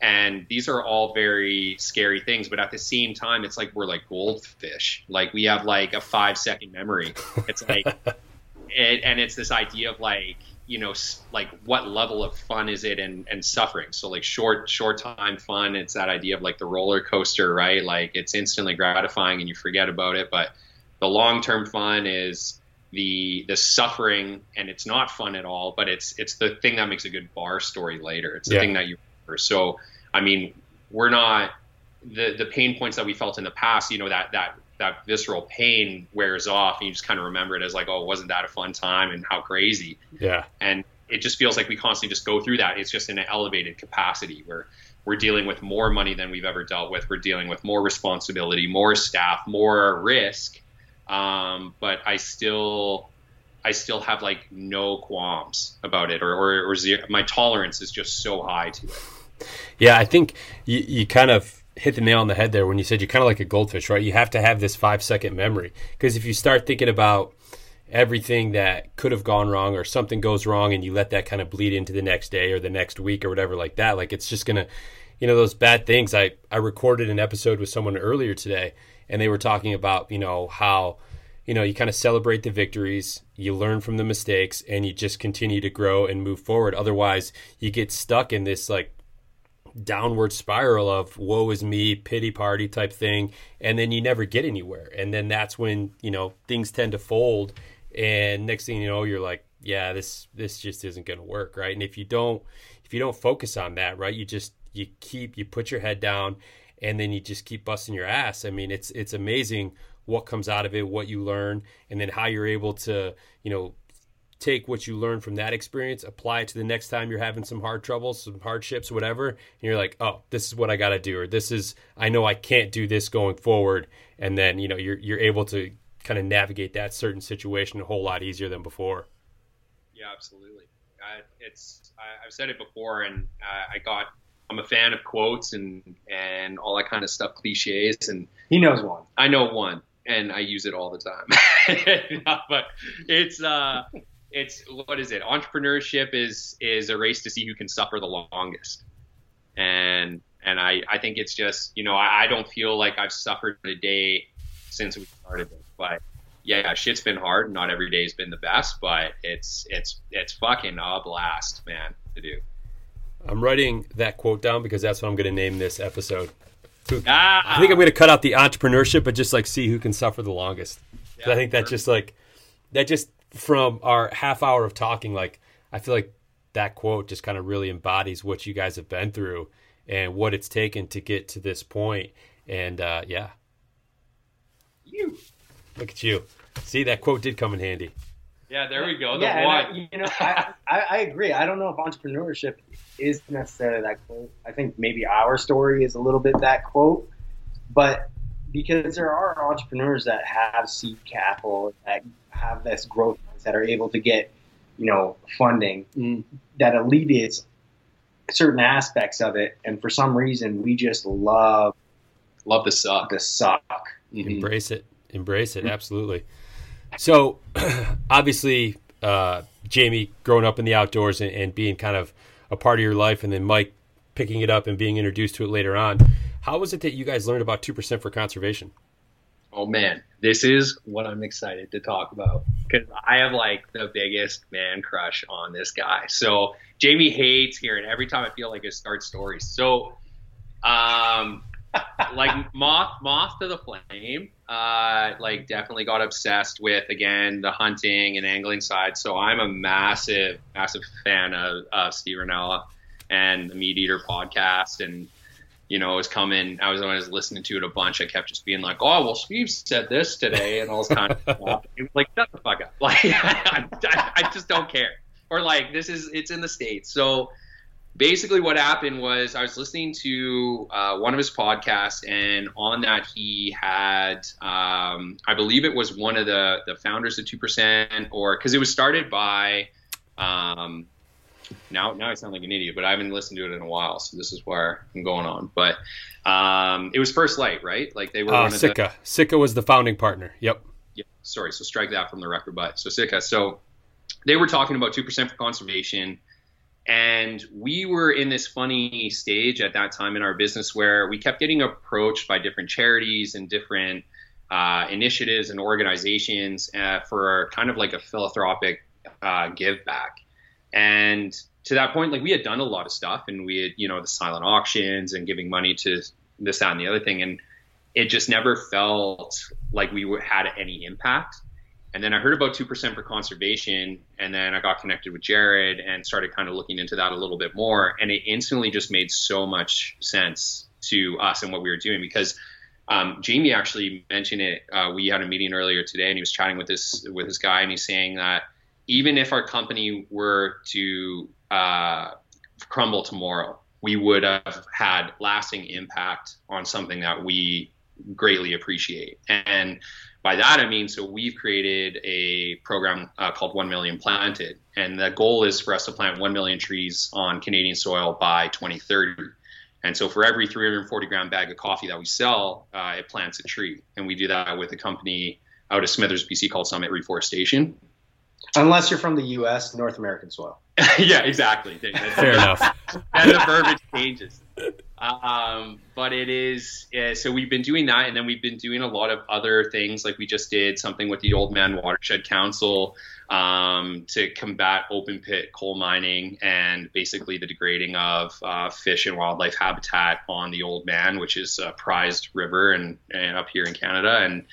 And these are all very scary things, but at the same time, it's like we're like goldfish. Like we have like a five second memory. It's like, (laughs) it, and it's this idea of like, you know like what level of fun is it and and suffering? So like short short time fun it's that idea of like the roller coaster right? Like it's instantly gratifying and you forget about it. But the long term fun is the the suffering and it's not fun at all but it's it's the thing that makes a good bar story later. It's the yeah. thing that you remember. So i mean we're not the the pain points that we felt in the past you know that that that visceral pain wears off and you just kind of remember it as like, oh, wasn't that a fun time and how crazy? Yeah. And it just feels like we constantly just go through that. It's just in an elevated capacity where we're dealing with more money than we've ever dealt with. We're dealing with more responsibility, more staff, more risk. Um, but I still, I still have like no qualms about it, or or, or zero, my tolerance is just so high to it. Yeah, I think you, you kind of hit the nail on the head there when you said you're kind of like a goldfish, right? You have to have this five second memory because if you start thinking about everything that could have gone wrong or something goes wrong and you let that kind of bleed into the next day or the next week or whatever like that, like it's just gonna, you know, those bad things. I I recorded an episode with someone earlier today and they were talking about you know how you know you kind of celebrate the victories you learn from the mistakes and you just continue to grow and move forward otherwise you get stuck in this like downward spiral of woe is me, pity party type thing, and then you never get anywhere. And then that's when, you know, things tend to fold and next thing you know, you're like, yeah, this this just isn't going to work, right? And if you don't if you don't focus on that, right? You just you keep you put your head down and then you just keep busting your ass. I mean, it's it's amazing what comes out of it, what you learn, and then how you're able to, you know, take what you learn from that experience, apply it to the next time you're having some hard troubles, some hardships, whatever, and you're like, oh, this is what I got to do, or this is I know I can't do this going forward, and then you know you're you're able to kind of navigate that certain situation a whole lot easier than before. Yeah, absolutely. Uh, it's I, have said it before, and I got I'm a fan of quotes and and all that kind of stuff, cliches, and he knows one. I know one, and I use it all the time. (laughs) but it's uh it's what is it? Entrepreneurship is is a race to see who can suffer the longest, and and I I think it's just you know I, I don't feel like I've suffered a day since we started this, but yeah, shit's been hard. Not every day's been the best, but it's it's it's fucking a blast, man, to do. I'm writing that quote down because that's what I'm going to name this episode. So ah. I think I'm going to cut out the entrepreneurship, but just like see who can suffer the longest. Yeah, I think that just like that just from our half hour of talking, like I feel like that quote just kind of really embodies what you guys have been through and what it's taken to get to this point. And uh, yeah, you look at you. See that quote did come in handy. Yeah, there we go. The yeah, I, you know, I, I, I agree. I don't know if entrepreneurship is necessarily that quote. I think maybe our story is a little bit that quote, but because there are entrepreneurs that have seed capital that have this growth that are able to get, you know, funding mm. that alleviates certain aspects of it. And for some reason, we just love love the suck. The suck. Mm-hmm. Embrace it. Embrace it. Mm-hmm. Absolutely. So, (clears throat) obviously, uh, Jamie, growing up in the outdoors and, and being kind of a part of your life, and then Mike picking it up and being introduced to it later on. How was it that you guys learned about two percent for conservation? oh man, this is what I'm excited to talk about because I have like the biggest man crush on this guy. So Jamie hates hearing every time I feel like it starts stories. So, um, (laughs) like moth moth to the flame. Uh, like definitely got obsessed with again the hunting and angling side. So I'm a massive massive fan of uh, Steve Rinella and the Meat Eater podcast and you know, it was coming. I was always listening to it a bunch. I kept just being like, "Oh, well, Steve said this today," and all this kind of stuff. like, shut the fuck up! (laughs) Like, I, I, just don't care. Or like, this is it's in the states. So basically, what happened was I was listening to uh, one of his podcasts, and on that he had, um, I believe it was one of the the founders of Two Percent, or because it was started by. Um, now now I sound like an idiot, but I haven't listened to it in a while, so this is where I'm going on. But um, it was First Lite, right? Like they were. Uh, Sitka. The, Sitka was the founding partner. Yep. Yeah. Sorry. So strike that from the record. But so Sitka. So they were talking about two percent for conservation, and we were in this funny stage at that time in our business where we kept getting approached by different charities and different uh, initiatives and organizations uh, for kind of like a philanthropic uh, give back. And to that point, like we had done a lot of stuff and we had, you know, the silent auctions and giving money to this, that, and the other thing. And it just never felt like we had any impact. And then I heard about 2% for conservation. And then I got connected with Jared and started kind of looking into that a little bit more. And it instantly just made so much sense to us and what we were doing because um, Jamie actually mentioned it. Uh, we had a meeting earlier today and he was chatting with this, with this guy and he's saying that even if our company were to uh, crumble tomorrow, we would have had lasting impact on something that we greatly appreciate. And by that I mean, so we've created a program uh, called 1 Million Planted. And the goal is for us to plant 1 million trees on Canadian soil by 2030. And so for every 340 gram bag of coffee that we sell, uh, it plants a tree. And we do that with a company out of Smithers, BC called Summit Reforestation. Unless you're from the U.S., North American soil. (laughs) yeah, exactly. Fair enough. and the verbiage changes. Um, but it is uh, so we've been doing that, and then we've been doing a lot of other things. Like we just did something with the Oldman Watershed Council um, to combat open pit coal mining and basically the degrading of uh, fish and wildlife habitat on the Oldman, which is a prized river and, and up here in Canada. And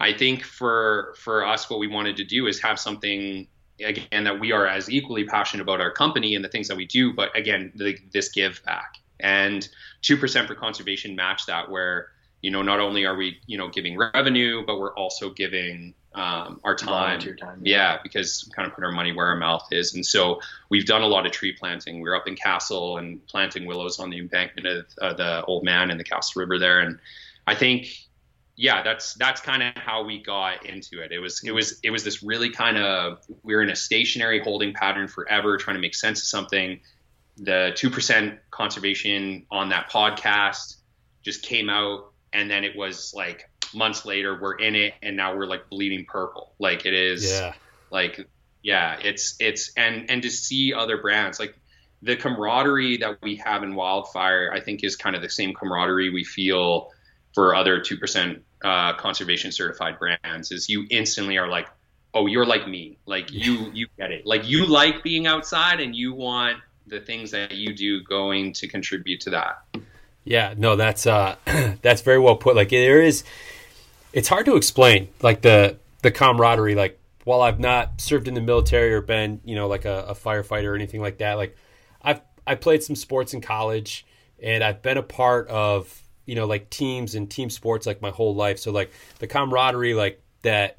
I think for for us, what we wanted to do is have something again that we are as equally passionate about our company and the things that we do, but again, the, this give back and two percent for conservation match that where you know not only are we you know giving revenue, but we're also giving um, our time. time yeah. because we kind of put our money where our mouth is. And so we've done a lot of tree planting. We are up in Castle and planting willows on the embankment of uh, the Oldman and the Castle River there. And I think yeah, that's that's kind of how we got into it. It was it was it was this really kind of we were in a stationary holding pattern forever, trying to make sense of something. The two percent conservation on that podcast just came out, and then it was like months later we're in it, and now we're like bleeding purple. Like it is, yeah. Like yeah, it's it's and and to see other brands like the camaraderie that we have in wildfire, I think is kind of the same camaraderie we feel for other two percent uh, conservation certified brands is you instantly are like, oh, you're like me. Like you, you get it. Like you like being outside and you want the things that you do going to contribute to that. Yeah, no, that's uh, (clears throat) that's very well put. Like there is, it's hard to explain. Like the the camaraderie. Like while I've not served in the military or been, you know, like a, a firefighter or anything like that. Like I've I played some sports in college, and I've been a part of you know like teams and team sports like my whole life. So like the camaraderie like that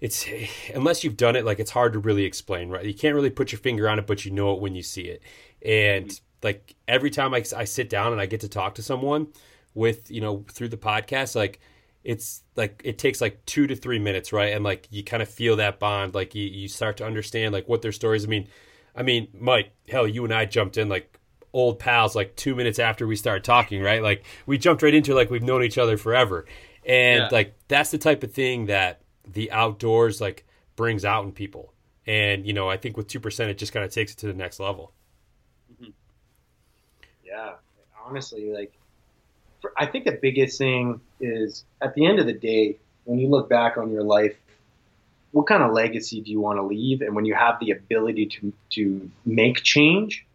it's unless you've done it like it's hard to really explain right? You can't really put your finger on it but you know it when you see it. And like every time I, I sit down and i get to talk to someone with you know through the podcast like it's like it takes like two to three minutes right? And like you kind of feel that bond. Like you, you start to understand like what their stories i mean i mean mike hell you and i jumped in like old pals like two minutes after we started talking, right? Like we jumped right into like we've known each other forever. And yeah. like that's the type of thing that the outdoors like brings out in people. And you know, I think with two percent it just kind of takes it to the next level. Mm-hmm. Yeah, honestly, like for, I think the biggest thing is at the end of the day, when you look back on your life, what kind of legacy do you want to leave? And when you have the ability to to make change,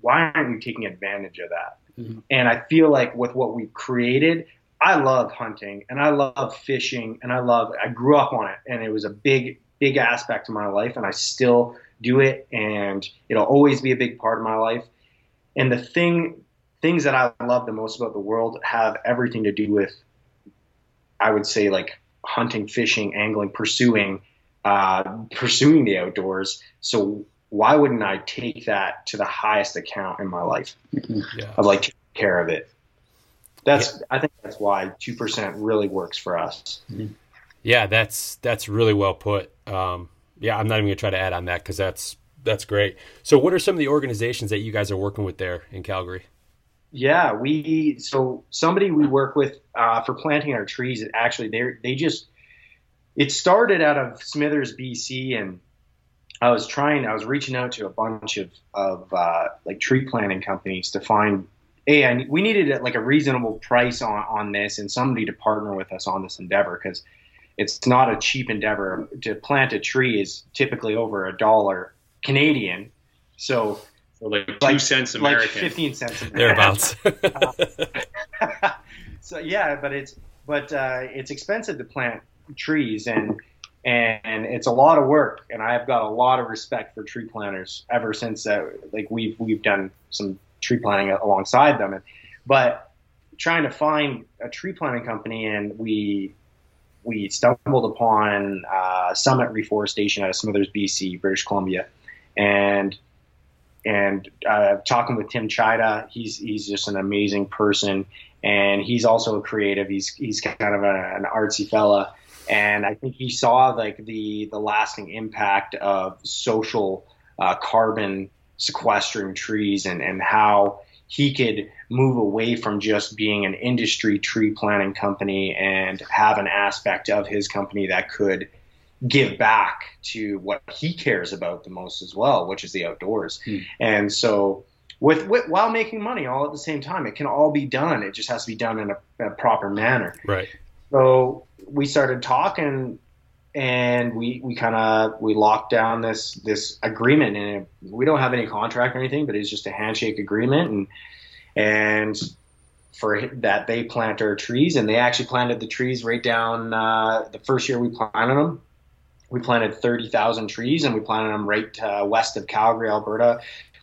why aren't you taking advantage of that? Mm-hmm. And I feel like with what we've created, I love hunting and I love fishing and I love, I grew up on it and it was a big, big aspect of my life and I still do it and it'll always be a big part of my life. And the thing, things that I love the most about the world have everything to do with, I would say like hunting, fishing, angling, pursuing, uh, pursuing the outdoors. So why wouldn't I take that to the highest account in my life mm-hmm. yeah. of like taking care of it? That's yeah. I think that's why two percent really works for us. Mm-hmm. Yeah, that's that's really well put. Um, yeah, I'm not even gonna try to add on that because that's that's great. So, what are some of the organizations that you guys are working with there in Calgary? Yeah, we so somebody we work with uh, for planting our trees. Actually, they they just it started out of Smithers, BC, and I was trying, I was reaching out to a bunch of, of uh, like tree planting companies to find, hey, I, we needed like a reasonable price on, on this and somebody to partner with us on this endeavor because it's not a cheap endeavor. To plant a tree is typically over a dollar Canadian. So, so like two like, cents American. Like 15 cents Thereabouts. (laughs) so yeah, but it's, but uh, it's expensive to plant trees and and it's a lot of work and i've got a lot of respect for tree planters ever since uh, like we've we've done some tree planting alongside them. And, but trying to find a tree planting company and we we stumbled upon uh, summit reforestation out of smithers bc british columbia. And and uh, talking with tim chida he's he's just an amazing person. And he's also a creative. He's he's kind of a, an artsy fella and I think he saw like the the lasting impact of social uh, carbon sequestering trees and and how he could move away from just being an industry tree planting company and have an aspect of his company that could give back to what he cares about the most as well, which is the outdoors. Hmm. And so with, with, while making money all at the same time, it can all be done. It just has to be done in a, a proper manner. Right. So we started talking and we we kind of we locked down this this agreement and we don't have any contract or anything but it's just a handshake agreement and and for that they plant our trees and they actually planted the trees right down uh, the first year we planted them. We planted 30,000 trees and we planted them right uh, west of Calgary Alberta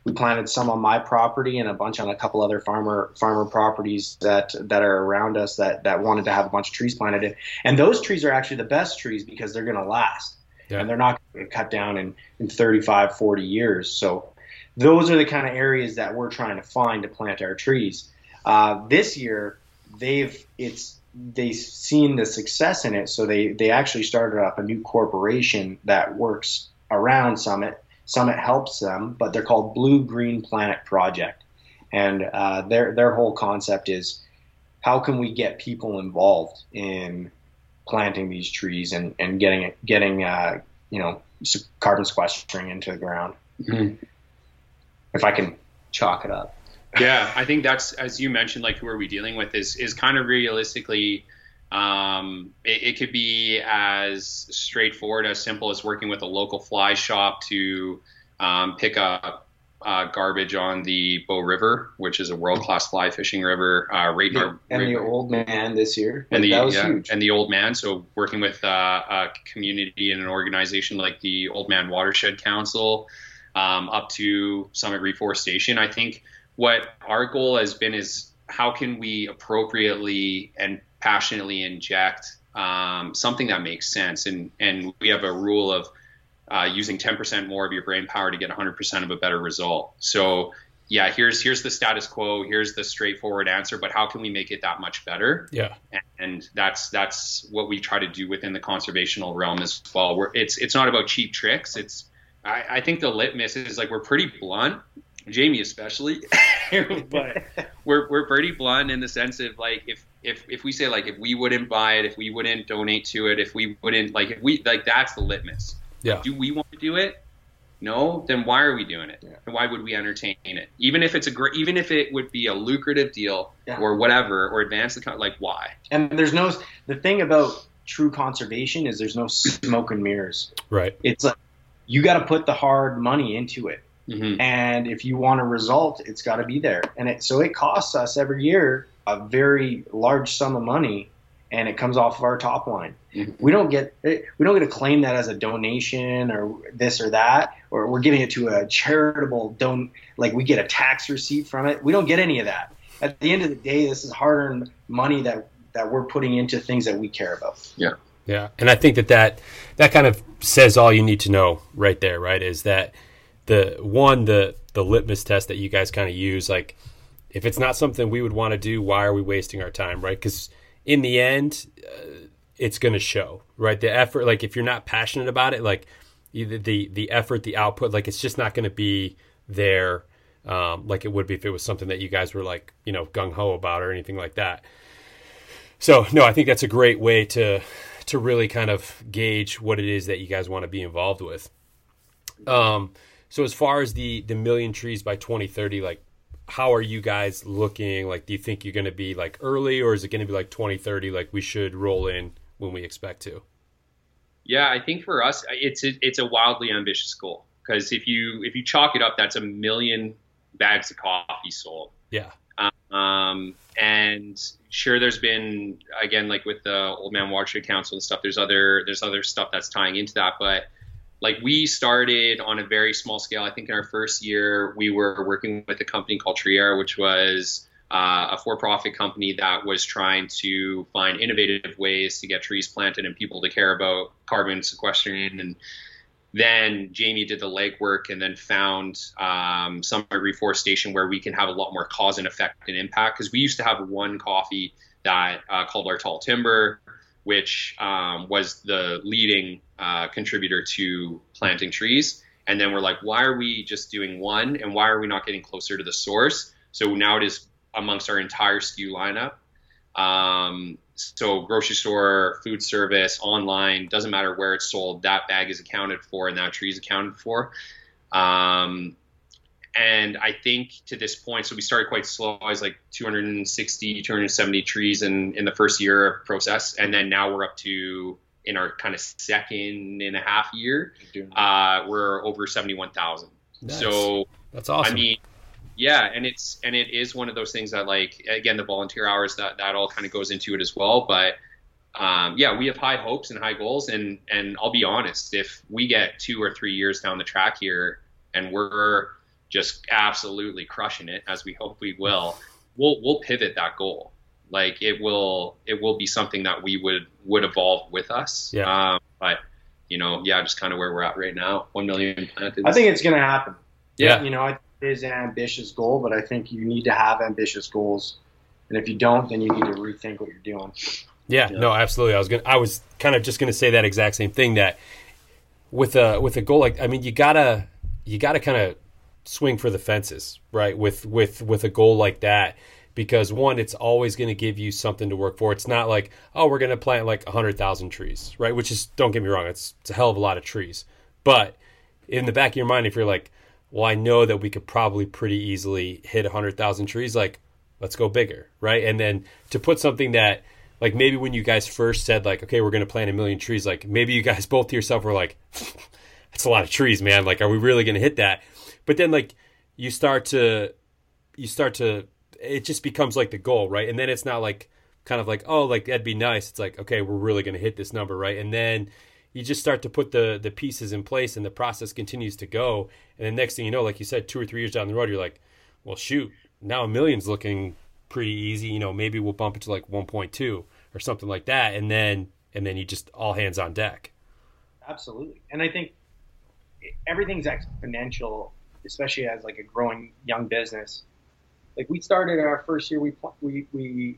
we planted some on my property and a bunch on a couple other farmer farmer properties that that are around us that that wanted to have a bunch of trees planted in. And those trees are actually the best trees because they're going to last. Yeah. And they're not going to cut down in, in 35, 40 years. So those are the kind of areas that we're trying to find to plant our trees. Uh, this year, they've it's they've seen the success in it, so they they actually started up a new corporation that works around Summit Summit helps them, but they're called Blue Green Planet Project, and uh, their their whole concept is how can we get people involved in planting these trees and and getting getting uh, you know carbon sequestering into the ground. Mm-hmm. If I can chalk it up. yeah, I think that's as you mentioned, like who are we dealing with is is kind of realistically um, it, it, could be as straightforward, as simple as working with a local fly shop to um, pick up uh, garbage on the Bow River, which is a world class fly fishing river. Uh, right yeah, and the Oldman this year. And the, yeah, huge. and the Oldman. So working with uh, a community and an organization like the Oldman Watershed Council, um, up to Summit Reforestation. I think what our goal has been is how can we appropriately and passionately inject um, something that makes sense. And and we have a rule of uh, using 10% more of your brain power to get 100% of a better result. So yeah, here's here's the status quo. Here's the straightforward answer. But how can we make it that much better? Yeah, and that's that's what we try to do within the conservational realm as well. Where it's it's not about cheap tricks. It's I, I think the litmus is like we're pretty blunt Jamie especially, (laughs) but we're we're pretty blunt in the sense of like if if if we say like if we wouldn't buy it, if we wouldn't donate to it, if we wouldn't like if we like that's the litmus. Yeah. Do we want to do it? No. Then why are we doing it? Yeah. And why would we entertain it? Even if it's a great, even if it would be a lucrative deal yeah. or whatever, or advance the like why? And there's no the thing about true conservation is there's no smoke and mirrors. Right. It's like you got to put the hard money into it Mm-hmm. And if you want a result, it's got to be there. And it, so it costs us every year a very large sum of money, and it comes off of our top line. Mm-hmm. We don't get we don't get to claim that as a donation or this or that, or we're giving it to a charitable don like we get a tax receipt from it. We don't get any of that. At the end of the day, this is hard-earned money that that we're putting into things that we care about. Yeah. Yeah, and I think that that that kind of says all you need to know right there. Right, is that the one the the litmus test that you guys kind of use like if it's not something we would want to do why are we wasting our time right? Because in the end uh, it's going to show right? The effort like if you're not passionate about it like either the the effort the output like it's just not going to be there um, like it would be if it was something that you guys were like you know gung-ho about or anything like that. So no i think that's a great way to to really kind of gauge what it is that you guys want to be involved with. Um so as far as the the million trees by 2030, like how are you guys looking? Like, do you think you're going to be like early, or is it going to be like 2030? Like we should roll in when we expect to. Yeah, I think for us, it's a, it's a wildly ambitious goal because if you if you chalk it up, that's a million bags of coffee sold. Yeah. Um, and sure, there's been again like with the Oldman Watershed Council and stuff. There's other there's other stuff that's tying into that, but like we started on a very small scale. I think in our first year, we were working with a company called Triera, which was uh, a for-profit company that was trying to find innovative ways to get trees planted and people to care about carbon sequestration. And then Jamie did the legwork and then found um, Summit Reforestation where we can have a lot more cause and effect and impact. Because we used to have one coffee that uh, called our tall timber, which um, was the leading uh, contributor to planting trees. And then we're like, why are we just doing one? And why are we not getting closer to the source? So now it is amongst our entire SKU lineup. Um, so grocery store, food service, online, doesn't matter where it's sold, that bag is accounted for and that tree is accounted for. Um, and I think to this point, so we started quite slow. I was like 260, 270 trees in, in the first year of process. And then now we're up to in our kind of second and a half year, uh, we're over 71,000. Nice. So that's awesome. I mean, yeah, and it's and it is one of those things that like again the volunteer hours that that all kind of goes into it as well. But um, yeah, we have high hopes and high goals, and and I'll be honest, if we get two or three years down the track here and we're just absolutely crushing it as we hope we will, we'll we'll pivot that goal like it will it will be something that we would would evolve with us. Yeah. Um, but you know, yeah, just kind of where we're at right now. One million planted. I think it's going to happen. Yeah. You know, it is an ambitious goal, but I think you need to have ambitious goals, and if you don't, then you need to rethink what you're doing. Yeah, yeah. no, absolutely. I was gonna, I was kind of just going to say that exact same thing. That with a with a goal like, I mean, you gotta you gotta kind of swing for the fences, right? With with with a goal like that because one, it's always going to give you something to work for. It's not like, oh, we're going to plant like a 100,000 trees, right? Which is, don't get me wrong, it's, it's a hell of a lot of trees. But in the back of your mind, if you're like, well, I know that we could probably pretty easily hit a 100,000 trees, like, let's go bigger, right? And then to put something that, like, maybe when you guys first said, like, okay, we're going to plant a million trees, like, maybe you guys (laughs) both to yourself were like, (laughs) that's a lot of trees, man. Like, are we really going to hit that? But then, like, you start to, you start to it just becomes like the goal, right? And then it's not like kind of like, oh, like that'd be nice. It's like, okay, we're really going to hit this number, right? And then you just start to put the the pieces in place and the process continues to go. And the next thing you know, like you said, two or three years down the road, you're like, well, shoot, now a million's looking pretty easy. You know, maybe we'll bump it to like 1.2 or something like that. And then, and then you just all hands on deck. Absolutely. And I think everything's exponential, especially as like a growing young business like we started our first year, we we we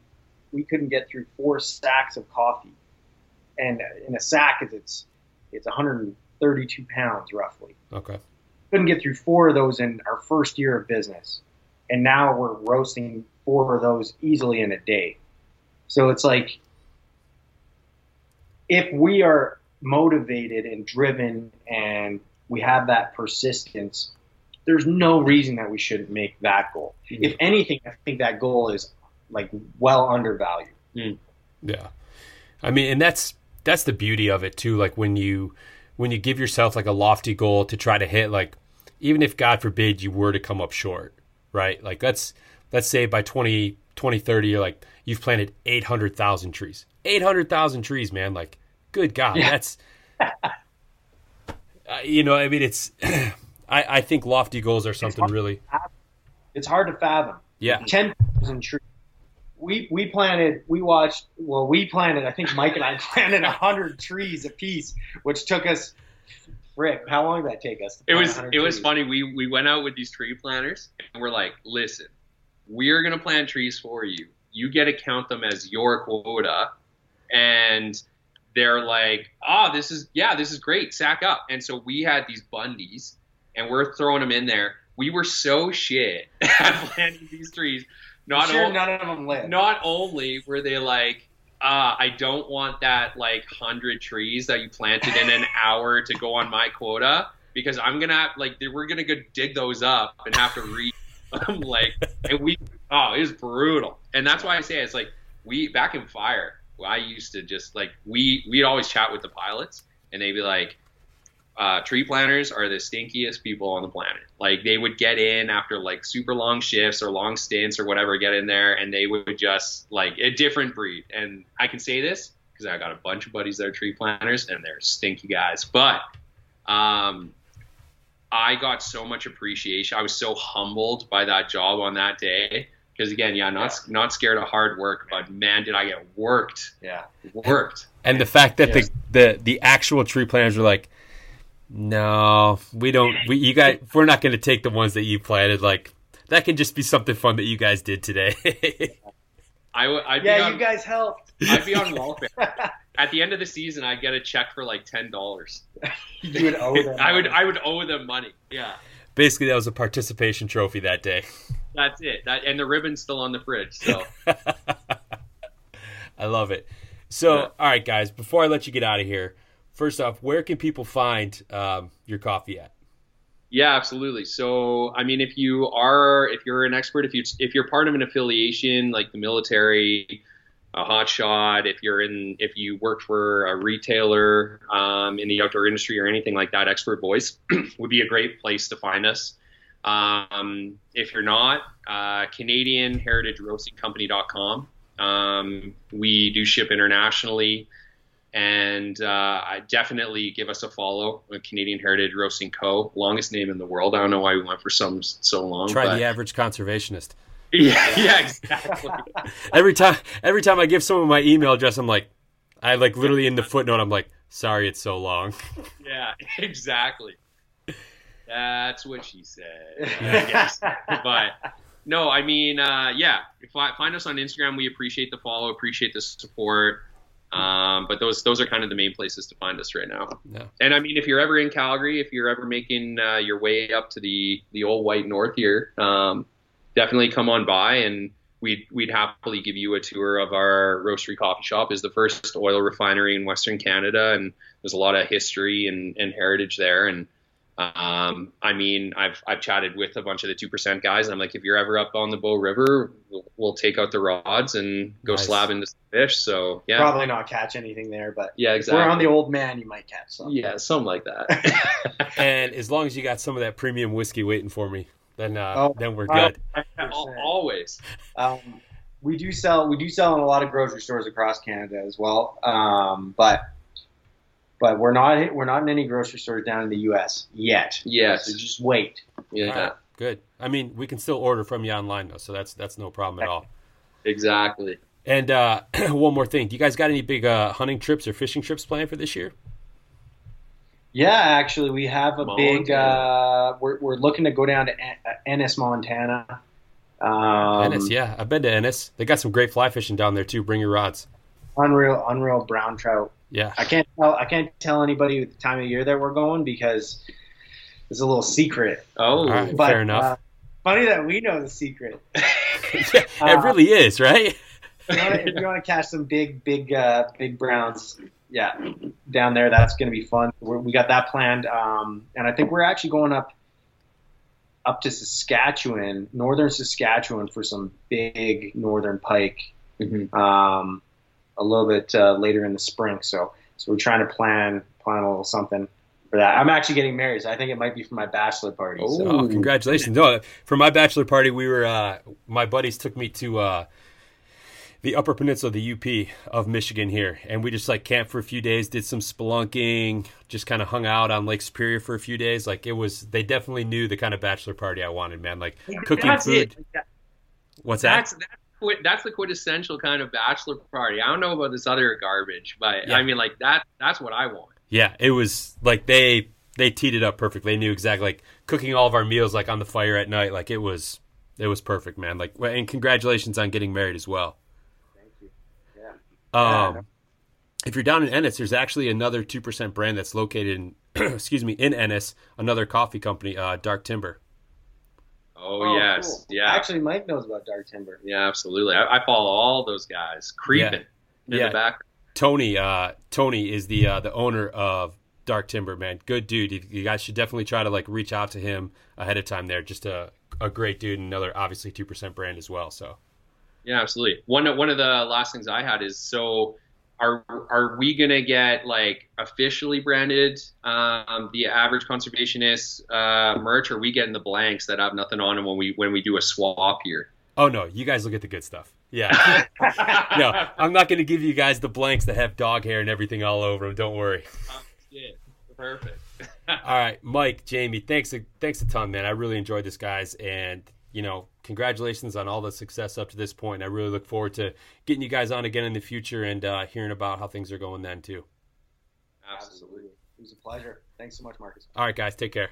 we couldn't get through four sacks of coffee, and in a sack is it's it's 132 pounds roughly. Okay. Couldn't get through four of those in our first year of business, and now we're roasting four of those easily in a day. So it's like if we are motivated and driven and we have that persistence there's no reason that we shouldn't make that goal. Mm. If anything, I think that goal is like well undervalued. Mm. Yeah, I mean, and that's that's the beauty of it too. Like when you when you give yourself like a lofty goal to try to hit, like even if God forbid you were to come up short, right? Like let's let's say by 20, 2030 you're like you've planted 800,000 trees. 800,000 trees, man. Like good God, Yeah. that's (laughs) uh, you know, I mean it's (clears throat) I I think lofty goals are something hard. really It's hard to fathom. yeah. Ten thousand trees. We we planted. We watched. Well, we planted. I think Mike and I (laughs) planted a hundred trees apiece, which took us. Frick, how long did that take us? It was 100 it was funny. We we went out with these tree planters and we're like, listen, we're gonna plant trees for you. You get to count them as your quota, and they're like, ah, this is yeah, this is great. Sack up. And so we had these bundies, and we're throwing them in there. We were so shit (laughs) at planting these trees. Not sure only none of them lived. not only were they like, uh, I don't want that like hundred trees that you planted in an (laughs) hour to go on my quota because I'm gonna have, like we're gonna go dig those up and have to read (laughs) them like and we oh it was brutal and that's why I say it's like we back in fire I used to just like we we'd always chat with the pilots and they'd be like uh, tree planters are the stinkiest people on the planet. Like they would get in after like super long shifts or long stints or whatever, get in there and they would just like a different breed. And I can say this because I got a bunch of buddies that are tree planters and they're stinky guys. But um, I got so much appreciation. I was so humbled by that job on that day. Because again, yeah, not not scared of hard work, but man, did I get worked, Yeah. worked. And the fact that Yes. the, the the actual tree planters are like, no, we don't. We you guys, we're not going to take the ones that you planted. Like that can just be something fun that you guys did today. (laughs) I would, I'd be Yeah, on, you guys helped. I'd be on welfare. (laughs) At the end of the season, I'd get a check for like ten dollars. (laughs) You would owe them. I would, I would owe them money. Yeah, Basically, that was a participation trophy that day. that's it. That and the ribbon's still on the fridge. So I love it. So, Yeah. all right, guys, before I let you get out of here, first off, where can people find um, your coffee at? yeah, absolutely. So I mean, if you are, if you're an expert, if you if you're part of an affiliation like the military, a hot shot, if you're in, if you work for a retailer um, in the outdoor industry or anything like that, Expert Voice (clears throat) would be a great place to find us. Um, if you're not, uh, Canadian Heritage Roasting Company.com. Um, we do ship internationally, and uh, I definitely give us a follow. Canadian Heritage Roasting Co. Longest name in the world. I don't know why we went for some so long. Try but- the average conservationist. (laughs) yeah, yeah, exactly. (laughs) Every time, every time I give someone my email address, I'm like, I like literally in the footnote, I'm like, sorry, it's so long. (laughs) Yeah, exactly. That's what she said. I guess. but no, I mean, uh, yeah. Find us on Instagram, we appreciate the follow, appreciate the support. Um, but those those are kind of the main places to find us right now. Yeah. And I mean, if you're ever in Calgary, if you're ever making uh, your way up to the the old white north here, um, definitely come on by and. We'd, we'd happily give you a tour of our roastery coffee shop. is the first oil refinery in Western Canada, and there's a lot of history and, and heritage there. And um, I mean, I've I've chatted with a bunch of the two percent guys, and I'm like, if you're ever up on the Bow River, we'll, we'll take out the rods and go Nice. slab into some fish. So yeah, Probably not catch anything there, but yeah, if exactly. we're on the Oldman, you might catch something. yeah, something like that. (laughs) And as long as you got some of that premium whiskey waiting for me, then uh, Oh, then we're good. Always. Um, we do sell we do sell in a lot of grocery stores across Canada as well. Um, but but we're not we're not in any grocery stores down in the U.S. yet. Yes. So just wait. Yeah, All right, good. I mean, we can still order from you online though, so that's that's no problem at all. exactly. And uh, (clears throat) one more thing, do you guys got any big uh, hunting trips or fishing trips planned for this year? Yeah, actually, we have a big. Uh, we're we're looking to go down to uh, Ennis, Montana. Um, Ennis, yeah, I've been to Ennis. They got some great fly fishing down there too. Bring your rods. unreal, unreal brown trout. Yeah, I can't tell. I can't tell anybody the time of year that we're going because it's a little secret. Oh, All right. But, Fair enough. Uh, funny that we know the secret. (laughs) yeah it really is, right? if you wanna- if you want to catch some big, big, uh, big browns, yeah, down there, that's going to be fun. We're, we got that planned, um, and I think we're actually going up, up to Saskatchewan, northern Saskatchewan, for some big northern pike, Mhm. um, a little bit uh, later in the spring. So, so we're trying to plan, plan a little something for that. I'm actually getting married, so I think it might be for my bachelor party. So. Oh, congratulations! No, for my bachelor party, we were uh, my buddies took me to uh, the Upper Peninsula, the UP of Michigan here, and we just like camped for a few days, did some spelunking, just kind of hung out on Lake Superior for a few days. Like it was, they definitely knew the kind of bachelor party I wanted, man. Like cooking That's food. it. What's that? That's that's that's the quintessential kind of bachelor party. I don't know about this other garbage, but Yeah. I mean, like that. That's what I want. Yeah, it was like they they teed it up perfectly. They knew exactly like cooking all of our meals like on the fire at night. Like it was it was perfect, man. Like and congratulations on getting married as well. Thank you. Yeah. Um, if you're down in Ennis, there's actually another two percent brand that's located in (clears throat) excuse me in Ennis, another coffee company, uh, Dark Timber. Oh, yes, cool. yeah, Actually, Mike knows about Dark Timber. yeah, absolutely. I, I follow all those guys creeping in Yeah. the background. Tony, uh, Tony is the uh, the owner of Dark Timber, man. Good dude. You, you guys should definitely try to like reach out to him ahead of time. There, just a a great dude, and another obviously two percent brand as well. So. Yeah, absolutely. One of- one of the last things I had is so are are we gonna get like officially branded um, the average conservationist uh, merch? Or are we getting the blanks that have nothing on them when we when we do a swap here? Oh no, you guys will get the good stuff. Yeah. no, I'm not going to give you guys the blanks that have dog hair and everything all over them. Don't worry. Yeah, perfect. (laughs) All right, Mike, Jamie, thanks a, thanks a ton, man. I really enjoyed this, guys, and you know, congratulations on all the success up to this point. I really look forward to getting you guys on again in the future and uh, hearing about how things are going then too. Absolutely. It was a pleasure. Thanks so much, Marcus. All right, guys, take care.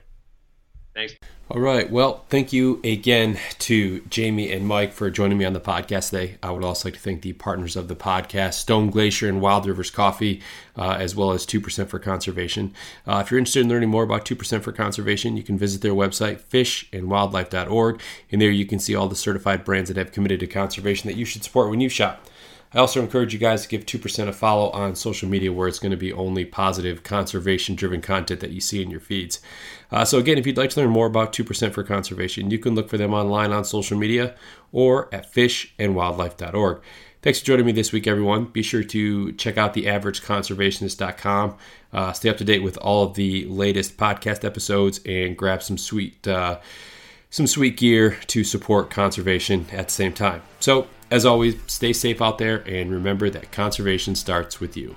Thanks. All right. Well, thank you again to Jamie and Mike for joining me on the podcast today. I would also like to thank the partners of the podcast, Stone Glacier and Wild Rivers Coffee, uh, as well as 2% for Conservation. Uh, if you're interested in learning more about 2% for Conservation, you can visit their website, fishandwildlife.org. And there you can see all the certified brands that have committed to conservation that you should support when you shop. I also encourage you guys to give 2% a follow on social media where it's going to be only positive conservation driven content that you see in your feeds. Uh, so, again, if you'd like to learn more about 2% for conservation, you can look for them online on social media or at fishandwildlife.org. Thanks for joining me this week, everyone. Be sure to check out theaverageconservationist.com. Uh, stay up to date with all of the latest podcast episodes and grab some sweet. Uh, some sweet gear to support conservation at the same time. So, as always, stay safe out there and remember that conservation starts with you.